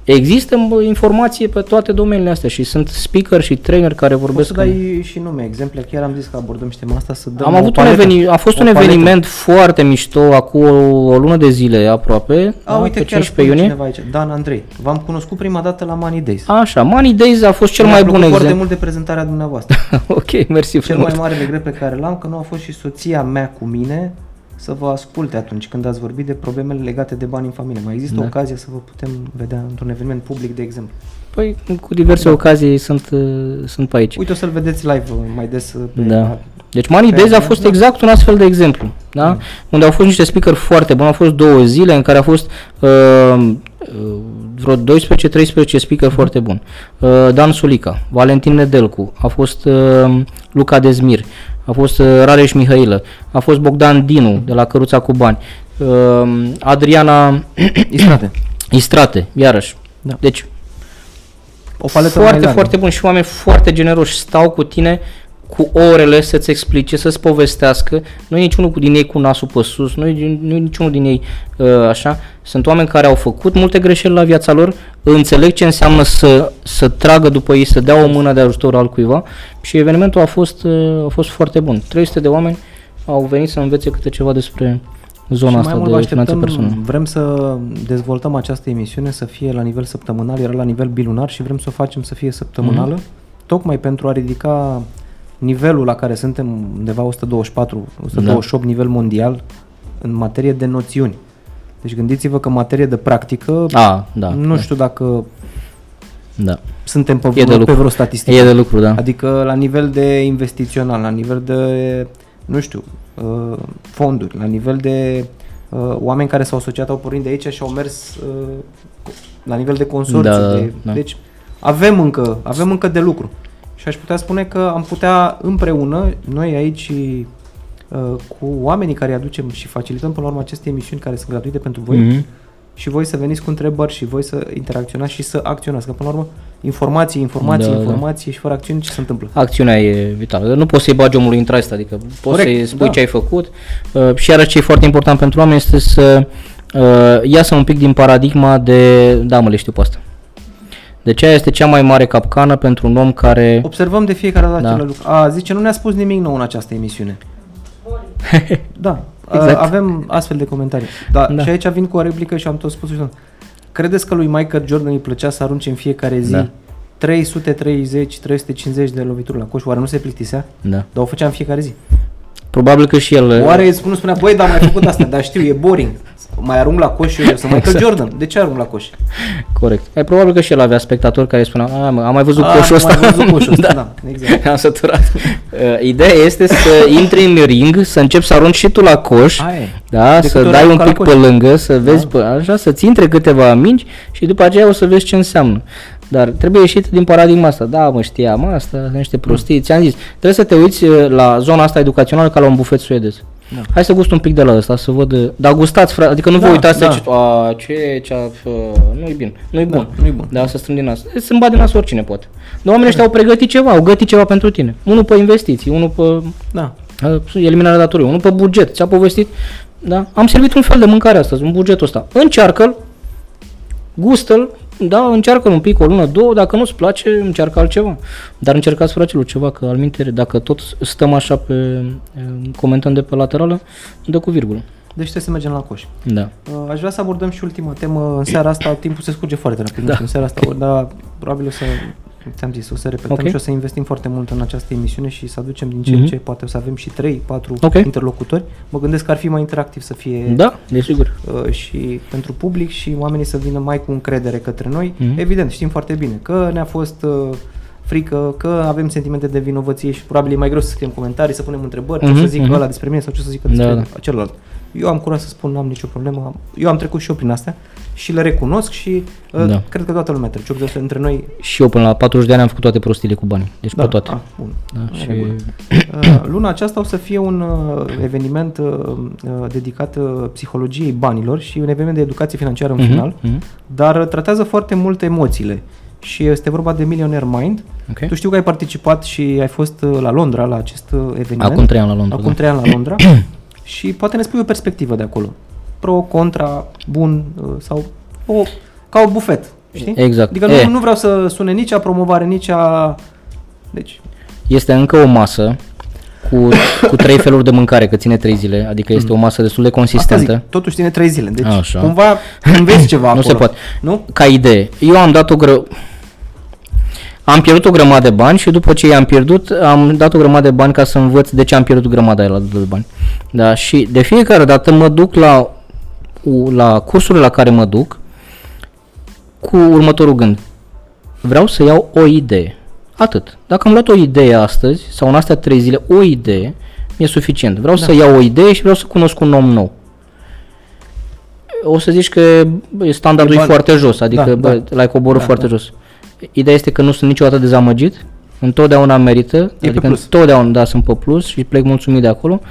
Există informație pe toate domeniile astea și sunt speaker și trainer care vorbesc. Poți să dai și nume, exemple. Chiar am zis că abordăm și tema asta să dăm Am avut un eveniment, a fost un paletă. eveniment foarte mișto acum o, o lună de zile aproape. A, da, uite, pe chiar 15 iunie. cineva aici. Dan Andrei. V-am cunoscut prima dată la Money Days. Așa, Money Days a fost cel mai bun exemplu. foarte mult de prezentarea dumneavoastră. ok, mersi Cel frumos. mai mare regret pe care l-am că nu a fost și soția mea cu mine să vă asculte atunci când ați vorbit de problemele legate de bani în familie. Mai există da. ocazia să vă putem vedea într-un eveniment public, de exemplu? Păi, cu diverse da. ocazii sunt, uh, sunt pe aici. Uite, o să-l vedeți live uh, mai des uh, pe da. Deci Money Days a fost da. exact un astfel de exemplu, da? da? Unde au fost niște speaker foarte buni, au fost două zile în care a fost uh, vreo 12-13 speaker mm-hmm. foarte buni. Uh, Dan Sulica, Valentin Nedelcu, a fost uh, Luca Dezmir, a fost uh, Rareș Mihailă, a fost Bogdan Dinu de la Căruța cu Bani, uh, Adriana Istrate. Istrate, iarăși. Da. Deci O paletă mai foarte, largă. foarte bun și oameni foarte generoși stau cu tine cu orele să-ți explice, să-ți povestească. Nu e niciunul din ei cu nasul pe sus, nu e, nu e niciunul din ei uh, așa. Sunt oameni care au făcut multe greșeli la viața lor, înțeleg ce înseamnă să, să tragă după ei, să dea o mână de ajutor altcuiva și evenimentul a fost, uh, a fost foarte bun. 300 de oameni au venit să învețe câte ceva despre zona și asta mai mult vă de finanțe așteptăm, personale. vrem să dezvoltăm această emisiune să fie la nivel săptămânal, era la nivel bilunar și vrem să o facem să fie săptămânală, Mhm. tocmai pentru a ridica nivelul la care suntem undeva 124, 128 nivel mondial în materie de noțiuni. Deci gândiți-vă că în materie de practică, A, da. nu da, știu dacă Da. suntem pe, E de vreo, pe lucru. vreo statistică. E de lucru, da. Adică la nivel de investițional, la nivel de, nu știu, uh, fonduri, la nivel de uh, oameni care s-au asociat, au pornit de aici și au mers uh, la nivel de consorții. Da, da, de, da. Deci avem încă, avem încă de lucru. Și aș putea spune că am putea împreună, noi aici uh, cu oamenii care îi aducem și facilităm până la urmă aceste emisiuni care sunt gratuite pentru voi, Mhm. și voi să veniți cu întrebări și voi să interacționați și să acționați. Că până la urmă, informații, informații, Da, da. informații și fără acțiuni ce se întâmplă? Acțiunea e vitală. Nu poți să-i bagi omului în traist, adică poți Corect, să-i spui da. ce ai făcut. Uh, și iarăși ce e foarte important pentru oameni este să uh, iasă un pic din paradigma de, da mă le știu pe asta. Deci aia este cea mai mare capcană pentru un om care... Observăm de fiecare dată Da. acele lucruri. A, zice, nu ne-a spus nimic nou în această emisiune. da, Exact. exact. avem astfel de comentarii. Da, Da. da, și aici vin cu o replică și am tot spus și tot. Credeți că lui Michael Jordan îi plăcea să arunce în fiecare zi Da. 330-350 de lovituri la coș? Oare nu se plictisea? Da. Dar o făcea în fiecare zi. Probabil că și el... Oare nu spunea, băi, dar am mai făcut asta, dar știu, e boring. Mai arunc la coș și eu, eu sunt Michael Jordan. De ce arunc la coș? Corect. E probabil că și el avea spectatori care spuneau, "A, mă, am mai văzut A, coșul am ăsta. mai văzut coșul ăsta, da, exact. Am săturat. Uh, Ideea este să intri în ring, să începi să arunci și tu la coș. Aia e. Da, Decât să ori dai un arunca la pic coș. pe lângă, să vezi, pe, așa, să-ți intre câteva mingi și după aceea o să vezi ce înseamnă. Dar trebuie ieșit din paradigma asta. Da, mă știam asta, sunt niște prostii. Ți-am zis, trebuie să te uiți uh, la zona asta educațională ca la un bufet suedez. Da. Hai să gust un pic de la ăsta, să văd. uh, Dar gustați, frate, adică nu vă Da, uitați da. să ziceți, a, ce, ce, uh, nu-i bine, nu-i Da, bun. nu-i bun. Da, să strâng din nas. Sunt bat din nas oricine poate. Dar oamenii ăștia au pregătit ceva, au gătit ceva pentru tine. Unul pe investiții, unul pe Da. Uh, eliminarea datoriei, unul pe buget, ți-a povestit, da? Am servit un fel de mâncare astăzi, un bugetul ăsta. Încearcă-l, gustă-l, da, încearcă un pic, o lună, două, dacă nu-ți place, încearcă altceva. Dar încercați fraților ceva, că al mintere, dacă tot stăm așa pe, eh, comentăm de pe laterală, dă cu virgulă. Deci trebuie să mergem la coș. Da. Uh, Aș vrea să abordăm și ultima temă. În seara asta timpul se scurge foarte rapid. Da. În seara asta, dar probabil o să, ți-am zis, o să repetăm Ok. și o să investim foarte mult în această emisiune și să aducem din ce Mhm. în ce. Poate o să avem și 3, 4 Ok. interlocutori. Mă gândesc că ar fi mai interactiv să fie Da, desigur. uh, și pentru public și oamenii să vină mai cu încredere către noi. Mhm. Evident, știm foarte bine că ne-a fost uh, frică, că avem sentimente de vinovăție și probabil e mai greu să scriem comentarii, să punem întrebări, ce o Mhm, să zică mhm. ăla despre mine sau ce o să zică Da, despre da. celălalt. Eu am curaj să spun, n-am nicio problemă. Eu am trecut și eu prin astea și le recunosc și uh, Da. cred că toată lumea trece. Eu între noi. Și eu până la 40 de ani am făcut toate prostile cu bani. Deci pe toate. Ah, bun. Da, În și regulă. Uh, Luna aceasta o să fie un uh, eveniment uh, uh, dedicat uh, psihologiei banilor și un eveniment de educație financiară în Mhm, final, mhm. dar uh, tratează foarte mult emoțiile. Și este vorba de Millionaire Mind. Ok. Tu știu că ai participat și ai fost uh, la Londra la acest uh, eveniment. Acum 3 ani la Londra. Acum da. trei ani la Londra. și poate ne spui o perspectivă de acolo. Pro, contra, bun uh, sau o, ca o bufet. Știi? Exact. Adică E. nu, nu vreau să sune nici a promovare, nici a... Deci, Este încă o masă cu, cu trei feluri de mâncare, că ține trei zile, adică este o masă destul de Mm. asta consistentă. zic, totuși ține trei zile. Deci, Așa. cumva înveți ceva Nu acolo. se poate. Nu? Ca idee, eu am dat o gră... Am pierdut o grămadă de bani și după ce i-am pierdut, am dat o grămadă de bani ca să învăț de ce am pierdut grămada aia de bani. Da, și de fiecare dată mă duc la, la cursurile la care mă duc cu următorul gând. Vreau să iau o idee. Atât. Dacă am luat o idee astăzi sau în astea trei zile, o idee, mi-e suficient. Vreau da. să iau o idee și vreau să cunosc un om nou. O să zici că bă, standardul e Bani. foarte jos, adică Da, bă, da. l-ai coborât Da, foarte da. jos. Ideea este că nu sunt niciodată dezamăgit întotdeauna merită, E pe adică plus. întotdeauna da, sunt pe plus și plec mulțumit de acolo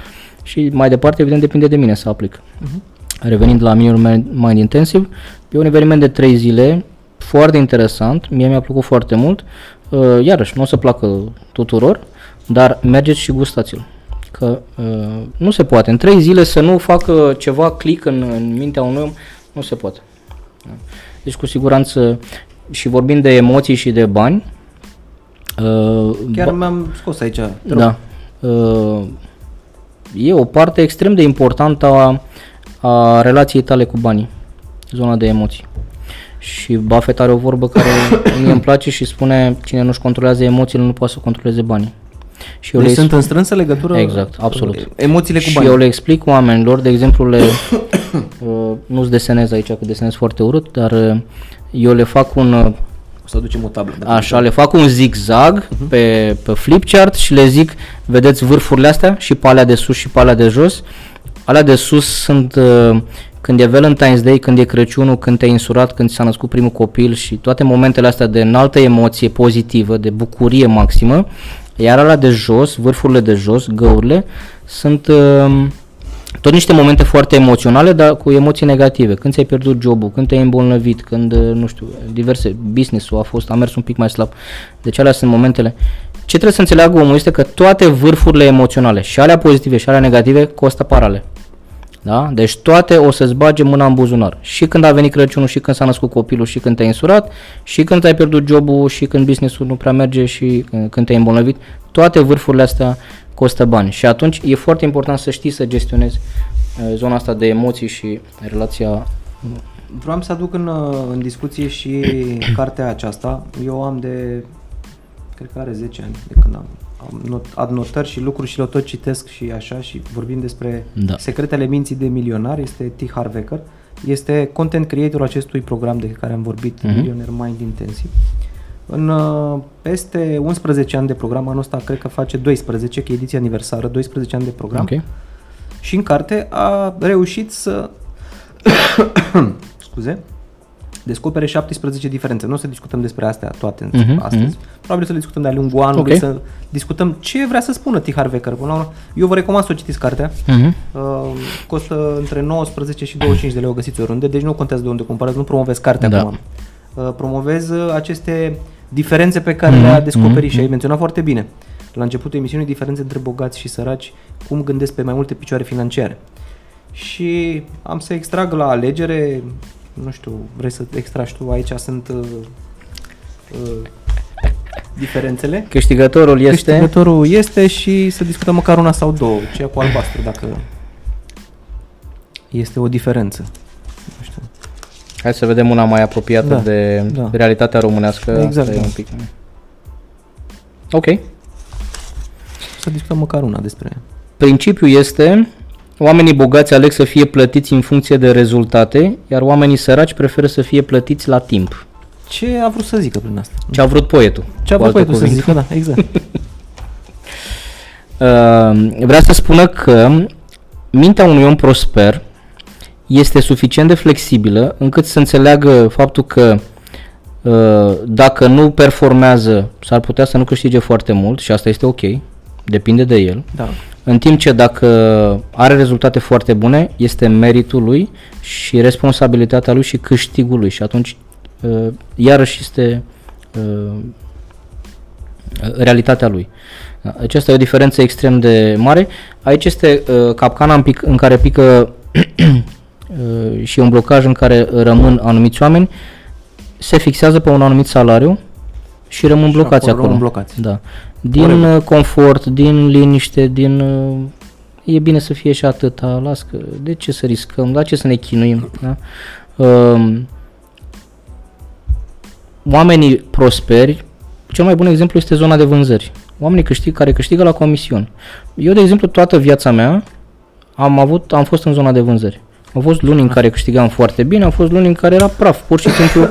și mai departe, evident, depinde de mine să aplic. Mhm. Revenind la Minor Mind Intensive, e un eveniment de 3 zile, foarte interesant, mie mi-a plăcut foarte mult, uh, iarăși, nu o să placă tuturor, dar mergeți și gustați-l. Că uh, nu se poate. În 3 zile să nu facă ceva click în, în mintea unui om, nu se poate. Da. Deci cu siguranță și vorbind de emoții și de bani, uh, Chiar mi-am scos aici. te rog. da. Uh, E o parte extrem de importantă a, a relației tale cu banii, zona de emoții. Și Buffett are o vorbă care mie îmi place și spune cine nu-și controlează emoțiile nu poate să controleze banii. Și eu Deci le sunt în strânsă legătură Exact, absolut. emoțiile cu și banii. eu le explic oamenilor, de exemplu, le, uh, nu-ți desenez aici, că desenez foarte urât, dar uh, eu le fac un, uh, O să aducem o tablă. dacă Așa, le fac un zigzag Mhm. pe, pe flipchart și le zic, vedeți vârfurile astea și pe alea de sus și pe alea de jos. Alea de sus sunt uh, când e Valentine's Day, când e Crăciunul, când te-ai insurat, când ți s-a născut primul copil și toate momentele astea de înaltă emoție pozitivă, de bucurie maximă. Iar alea de jos, vârfurile de jos, găurile, sunt uh, tot niște momente foarte emoționale, dar cu emoții negative. Când ți-ai pierdut jobul, când te-ai îmbolnăvit, când, uh, nu știu, diverse, business-ul a fost, a mers un pic mai slab. Deci alea sunt momentele. Ce trebuie să înțeleagă omul este că toate vârfurile emoționale, și alea pozitive și alea negative, costă parale. Da? Deci toate o să-ți bage mâna în buzunar. Și când a venit Crăciunul, și când s-a născut copilul, și când te-ai însurat, și când ai pierdut jobul, și când business-ul nu prea merge, și uh, când te-ai îmbolnăvit, toate vârfurile astea costă bani. Și atunci e foarte important să știi să gestionezi uh, zona asta de emoții și relația Vreau să aduc în, uh, în discuție și cartea aceasta. Eu am de, cred că are 10 ani de când am, am not, adnotări și lucruri și le tot citesc și așa și vorbim despre Da. secretele minții de milionar, este T. Harv Eker. Este content creatorul acestui program de care am vorbit, Mhm. Millionaire Mind Intensive. În uh, peste 11 ani de program, anul ăsta cred că face 12, că e ediția aniversară, 12 ani de program. Ok. Și în carte a reușit să scuze, descopere 17 diferențe. Nu o să discutăm despre astea toate Mhm, uh-huh, astăzi. mhm. Probabil să le discutăm de-a lungul anului, Ok. să discutăm ce vrea să spună T. Harv Eker. Până la urmă, eu vă recomand să o citiți cartea. Mhm. Uh, costă între 19 și 25 de lei, o găsiți oriunde, deci nu contează de unde cumpărați, nu promovezi cartea Da. acum. Uh, promovez uh, aceste diferențe pe care Mhm, le-a descoperit mhm, și ai menționat foarte bine. La începutul emisiunii, diferențe între bogați și săraci, cum gândesc pe mai multe picioare financiare. Și am să extrag la alegere, nu știu, vrei să extragi tu, aici sunt uh, uh, diferențele. Câștigătorul este... Câștigătorul este și să discutăm măcar una sau două, ceea cu albastru, dacă este o diferență. Nu știu. Hai să vedem una mai apropiată Da, de da. realitatea românească. Exact, Asta e da. un pic. Ok. Să discutăm măcar una despre Principiul este oamenii bogați aleg să fie plătiți în funcție de rezultate, iar oamenii săraci preferă să fie plătiți la timp. ce a vrut să zică prin asta. Ce a vrut poetul. Ce a cu vrut alte tu să cuvinte. zică, da, exact. Uh, vrea să spună că mintea unui om prosper este suficient de flexibilă încât să înțeleagă faptul că uh, dacă nu performează s-ar putea să nu câștige foarte mult și asta este ok, depinde de el. Da. În timp ce dacă are rezultate foarte bune, este meritul lui și responsabilitatea lui și câștigul lui și atunci uh, iarăși este uh, realitatea lui. Da, Deci asta e o diferență extrem de mare. Aici este uh, capcana în, pic, în care pică uh, și un blocaj în care rămân anumiți oameni, se fixează pe un anumit salariu și rămân Și blocați acolo acolo. rămân blocați. Da. Din Oribil. uh, confort, din liniște, din uh, e bine să fie și atâta, las că de ce să riscăm, la ce să ne chinuim, da? Um, oamenii prosperi, cel mai bun exemplu este zona de vânzări. Oamenii câștig, care câștigă la comisiuni. Eu, de exemplu, toată viața mea am avut, am fost în zona de vânzări. Au fost luni în care câștigam foarte bine, au fost luni în care era praf. Pur și simplu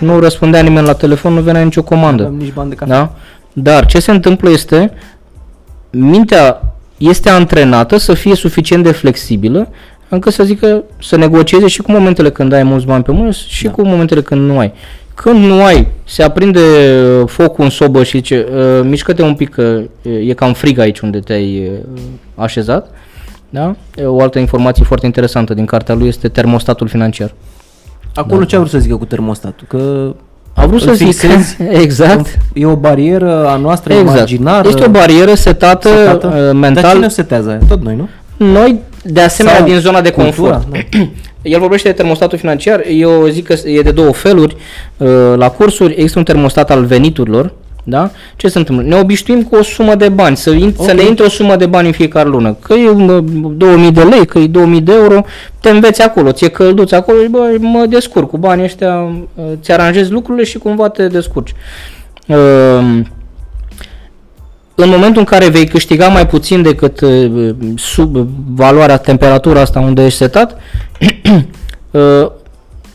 nu răspundea nimeni la telefon, nu venea nicio comandă. Nu avem nici bani de cafea. Da? Dar ce se întâmplă este, mintea este antrenată să fie suficient de flexibilă încât să zică, să negocieze și cu momentele când ai mulți bani pe mână și Da. cu momentele când nu ai. Când nu ai, se aprinde uh, focul în sobă și zice, uh, mișcă-te un pic că uh, e cam frig aici unde te-ai uh, așezat. Da? O altă informație foarte interesantă din cartea lui este termostatul financiar. Acolo da. ce a vrut să zică cu termostatul? Că A vrut să zic, fixezi exact, E o barieră a noastră exact. imaginară. Este o barieră setată, setată? uh, Dar mental. cine o setează aia? Tot noi, nu? Noi, de asemenea, Sau din zona de cultura? confort. El vorbește de termostatul financiar, eu zic că e de două feluri. Uh, La cursuri există un termostat al veniturilor, da? Ce se întâmplă? Ne obișnuim cu o sumă de bani, să, in, okay. să ne intre o sumă de bani în fiecare lună. Că e mă, 2000 de lei, că e 2000 de euro, te înveți acolo, ți-e călduț acolo și bă, mă descurc cu banii ăștia, uh, ți aranjezi lucrurile și cumva te descurci. Uh, în momentul în care vei câștiga mai puțin decât uh, sub valoarea, temperatura asta unde ești setat, uh,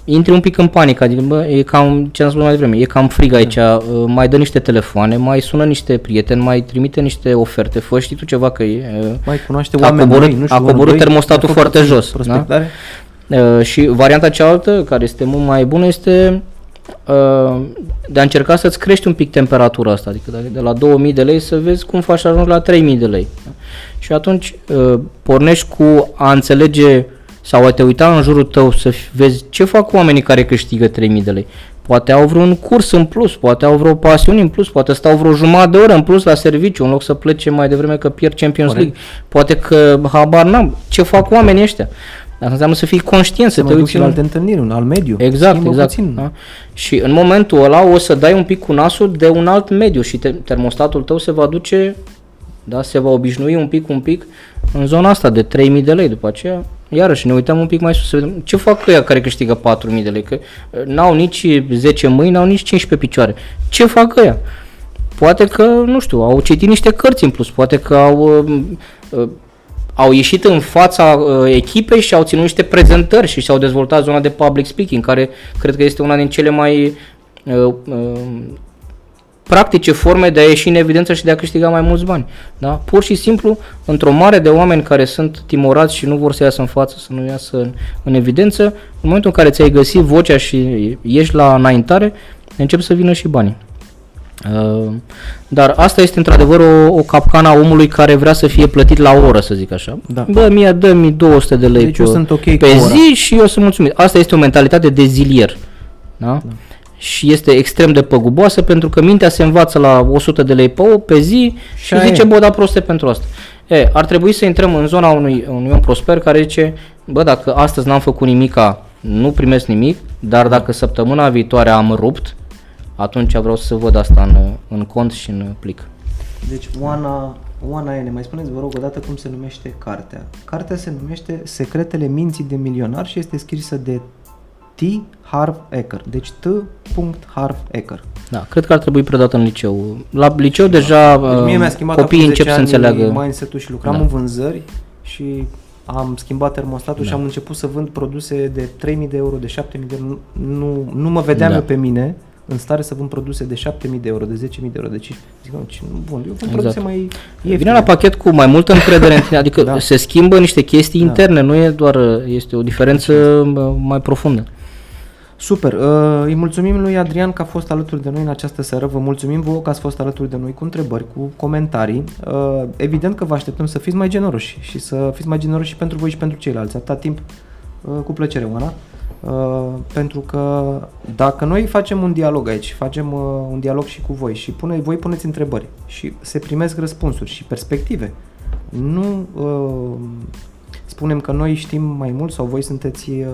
intri un pic în panică, adică bă, e cam, ce am spus mai devreme, e cam frig aici, uh, mai dă niște telefoane, mai sună niște prieteni, mai trimite niște oferte, fă știi tu ceva că e, uh, Mai cunoaște A oameni coborât- noi, nu știu, a unul, coborât doi, termostatul a făcut foarte jos, Prospectare. Uh, și varianta cealaltă, care este mult mai bună, este uh, de a încerca să-ți crești un pic temperatura asta, adică de, de la 2000 de lei să vezi cum faci să ajungi la 3000 de lei. Da? Și atunci uh, pornești cu a înțelege sau a te uita în jurul tău să f- vezi ce fac oamenii care câștigă 3000 de lei. Poate au vreun curs în plus, poate au vreo pasiune în plus, poate stau vreo jumătate de oră în plus la serviciu, în loc să plece mai devreme că pierd Champions Corect. League. Poate că habar n-am. Ce fac oamenii ăștia? Asta înseamnă să fii conștient, să Se te mai duc uiți și la în... alte întâlniri, un alt mediu. Exact, Schimbă exact. Puțin. Da? Și în momentul ăla o să dai un pic cu nasul de un alt mediu și te, termostatul tău se va duce, da, se va obișnui un pic, un pic în zona asta de 3000 de lei. După aceea, iarăși ne uităm un pic mai sus să vedem ce fac ăia care câștigă 4000 de lei, că uh, n-au nici 10 mâini, n-au nici 15 picioare. Ce fac ăia? Poate că, nu știu, au citit niște cărți în plus, poate că au uh, uh, au ieșit în fața uh, echipei și au ținut niște prezentări și și-au dezvoltat zona de public speaking, care cred că este una din cele mai uh, uh, practice forme de a ieși în evidență și de a câștiga mai mulți bani. Da? Pur și simplu, într-o mare de oameni care sunt timorați și nu vor să iasă în față, să nu iasă în, în evidență, în momentul în care ți-ai găsit vocea și ești la înaintare, încep să vină și banii. Uh, Dar asta este într-adevăr o, o capcană a omului care vrea să fie plătit la oră, să zic așa. Da. Bă, mie dă-mi 200 de lei Deci pe, eu sunt ok pe cu ora. zi și eu sunt mulțumit. Asta este o mentalitate de zilier. Da? da. Și este extrem de păguboasă pentru că mintea se învață la 100 de lei pe, o, pe zi și, aia zice, e. bă, da proste pentru asta. E, ar trebui să intrăm în zona unui, unui om prosper care zice, bă, dacă astăzi n-am făcut nimica, nu primesc nimic, dar dacă săptămâna viitoare am rupt, atunci vreau să văd asta în, în cont și în plic. Deci, Oana, Oana Ene, mai spuneți, vă rog, odată cum se numește cartea. Cartea se numește Secretele minții de milionar și este scrisă de T. Harv Eker. Deci T. Harv Eker. Da, cred că ar trebui predată în liceu. La liceu deja Deci mie uh, mi-a schimbat copiii acum încep 10 să ani înțeleagă. mindset-ul și lucram Da. în vânzări și am schimbat termostatul Da. și am început să vând produse de 3000 de euro, de 7000 de euro. Nu, nu, nu mă vedeam Da. eu pe mine în stare să vând produse de 7000 de euro, de 10.000 de euro, de 5. Zic, "Mă, ce nu vând, eu vând Exact. produse mai ieftine. Vine la pachet cu mai multă încredere în tine, adică Da. se schimbă niște chestii Da. interne, nu e doar, este o diferență uh, mai profundă. Super, uh, îi mulțumim lui Adrian că a fost alături de noi în această seară, vă mulțumim vouă că ați fost alături de noi cu întrebări, cu comentarii. Uh, evident că vă așteptăm să fiți mai generoși și să fiți mai generoși și pentru voi și pentru ceilalți, atâta timp uh, cu plăcere, Oana. Uh, pentru că dacă noi facem un dialog aici, facem uh, un dialog și cu voi și pune, voi puneți întrebări și se primesc răspunsuri și perspective, nu uh, spunem că noi știm mai mult sau voi sunteți uh,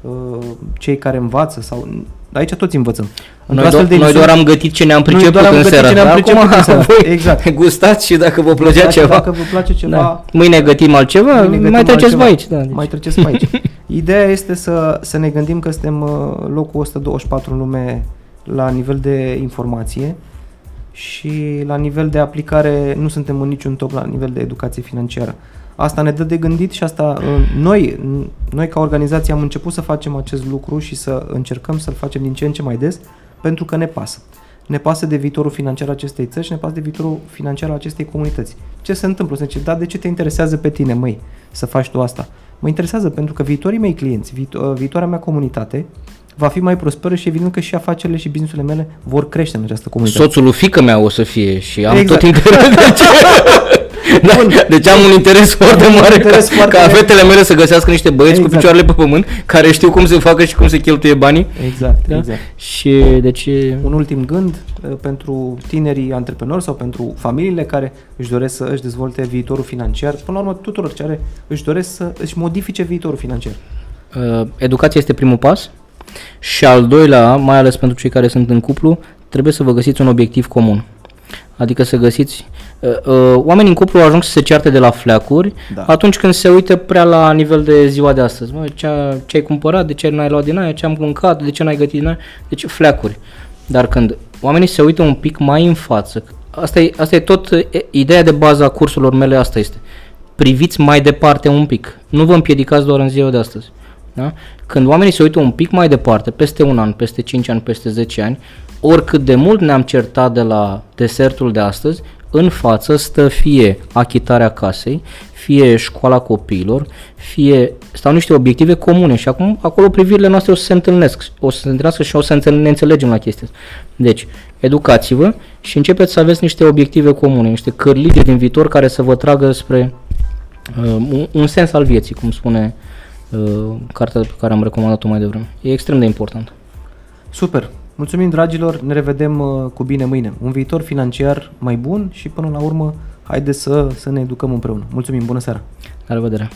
uh, cei care învață sau aici toți învățăm. Noi, Într-o astfel do- de noi emisiune- doar am gătit ce ne-am Noi priceput doar am în gătit seara ce ne-am asta. priceput Acum în seara. voi Exact. gustați și dacă vă plăcea Gustați, ceva. Dacă vă place ceva, Da. Mâine gătim altceva, Mâine gătim mai treceți altceva. pe aici. Da, deci. Mai treceți pe aici. Ideea este să, să ne gândim că suntem uh, locul 124 în lume la nivel de informație și la nivel de aplicare nu suntem în niciun top la nivel de educație financiară. Asta ne dă de gândit și asta uh, noi, noi ca organizație am început să facem acest lucru și să încercăm să-l facem din ce în ce mai des pentru că ne pasă. Ne pasă de viitorul financiar al acestei țări și ne pasă de viitorul financiar al acestei comunități. Ce se întâmplă? Se zice, da, de ce te interesează pe tine, măi, să faci tu asta? Mă interesează pentru că viitorii mei clienți, viito- uh, viitoarea mea comunitate va fi mai prosperă și evident că și afacerile și businessurile mele vor crește în această comunitate. Soțul lui fică mea o să fie și am Exact. tot interesul. Da, deci am un interes foarte un mare interes ca, foarte ca mare. fetele mele să găsească niște băieți Exact. cu picioarele pe pământ care știu cum se facă și cum se cheltuie banii. Exact, Da? exact. Și deci Un ultim gând uh, pentru tinerii antreprenori sau pentru familiile care își doresc să își dezvolte viitorul financiar, până la urmă tuturor care își doresc să își modifice viitorul financiar. uh, educația este primul pas și al doilea, mai ales pentru cei care sunt în cuplu, trebuie să vă găsiți un obiectiv comun. Adică să găsiți... Uh, uh, oamenii în cuplu ajung să se cearte de la fleacuri Da. atunci când se uită prea la nivel de ziua de astăzi. Mă, ce, ce ai cumpărat, de ce n-ai luat din aia, ce am mâncat, de ce n-ai gătit din aia, deci fleacuri. Dar când oamenii se uită un pic mai în față, asta e, asta e tot, e, ideea de bază a cursurilor mele asta este. Priviți mai departe un pic, nu vă împiedicați doar în ziua de astăzi. Da? Când oamenii se uită un pic mai departe, peste un an, peste 5 ani, peste 10 ani, oricât de mult ne-am certat de la desertul de astăzi, în față stă fie achitarea casei, fie școala copiilor, fie stau niște obiective comune și acum acolo privirile noastre o să se întâlnesc, o să se întâlnească și o să înțel- ne înțelegem la chestia asta. Deci, educați-vă și începeți să aveți niște obiective comune, niște cărlige din viitor care să vă tragă spre uh, un, un sens al vieții, cum spune uh, cartea pe care am recomandat-o mai devreme. E extrem de important. Super! Mulțumim, dragilor, ne revedem uh, cu bine mâine. Un viitor financiar mai bun și până la urmă, haideți să, să ne educăm împreună. Mulțumim, bună seara! La revedere!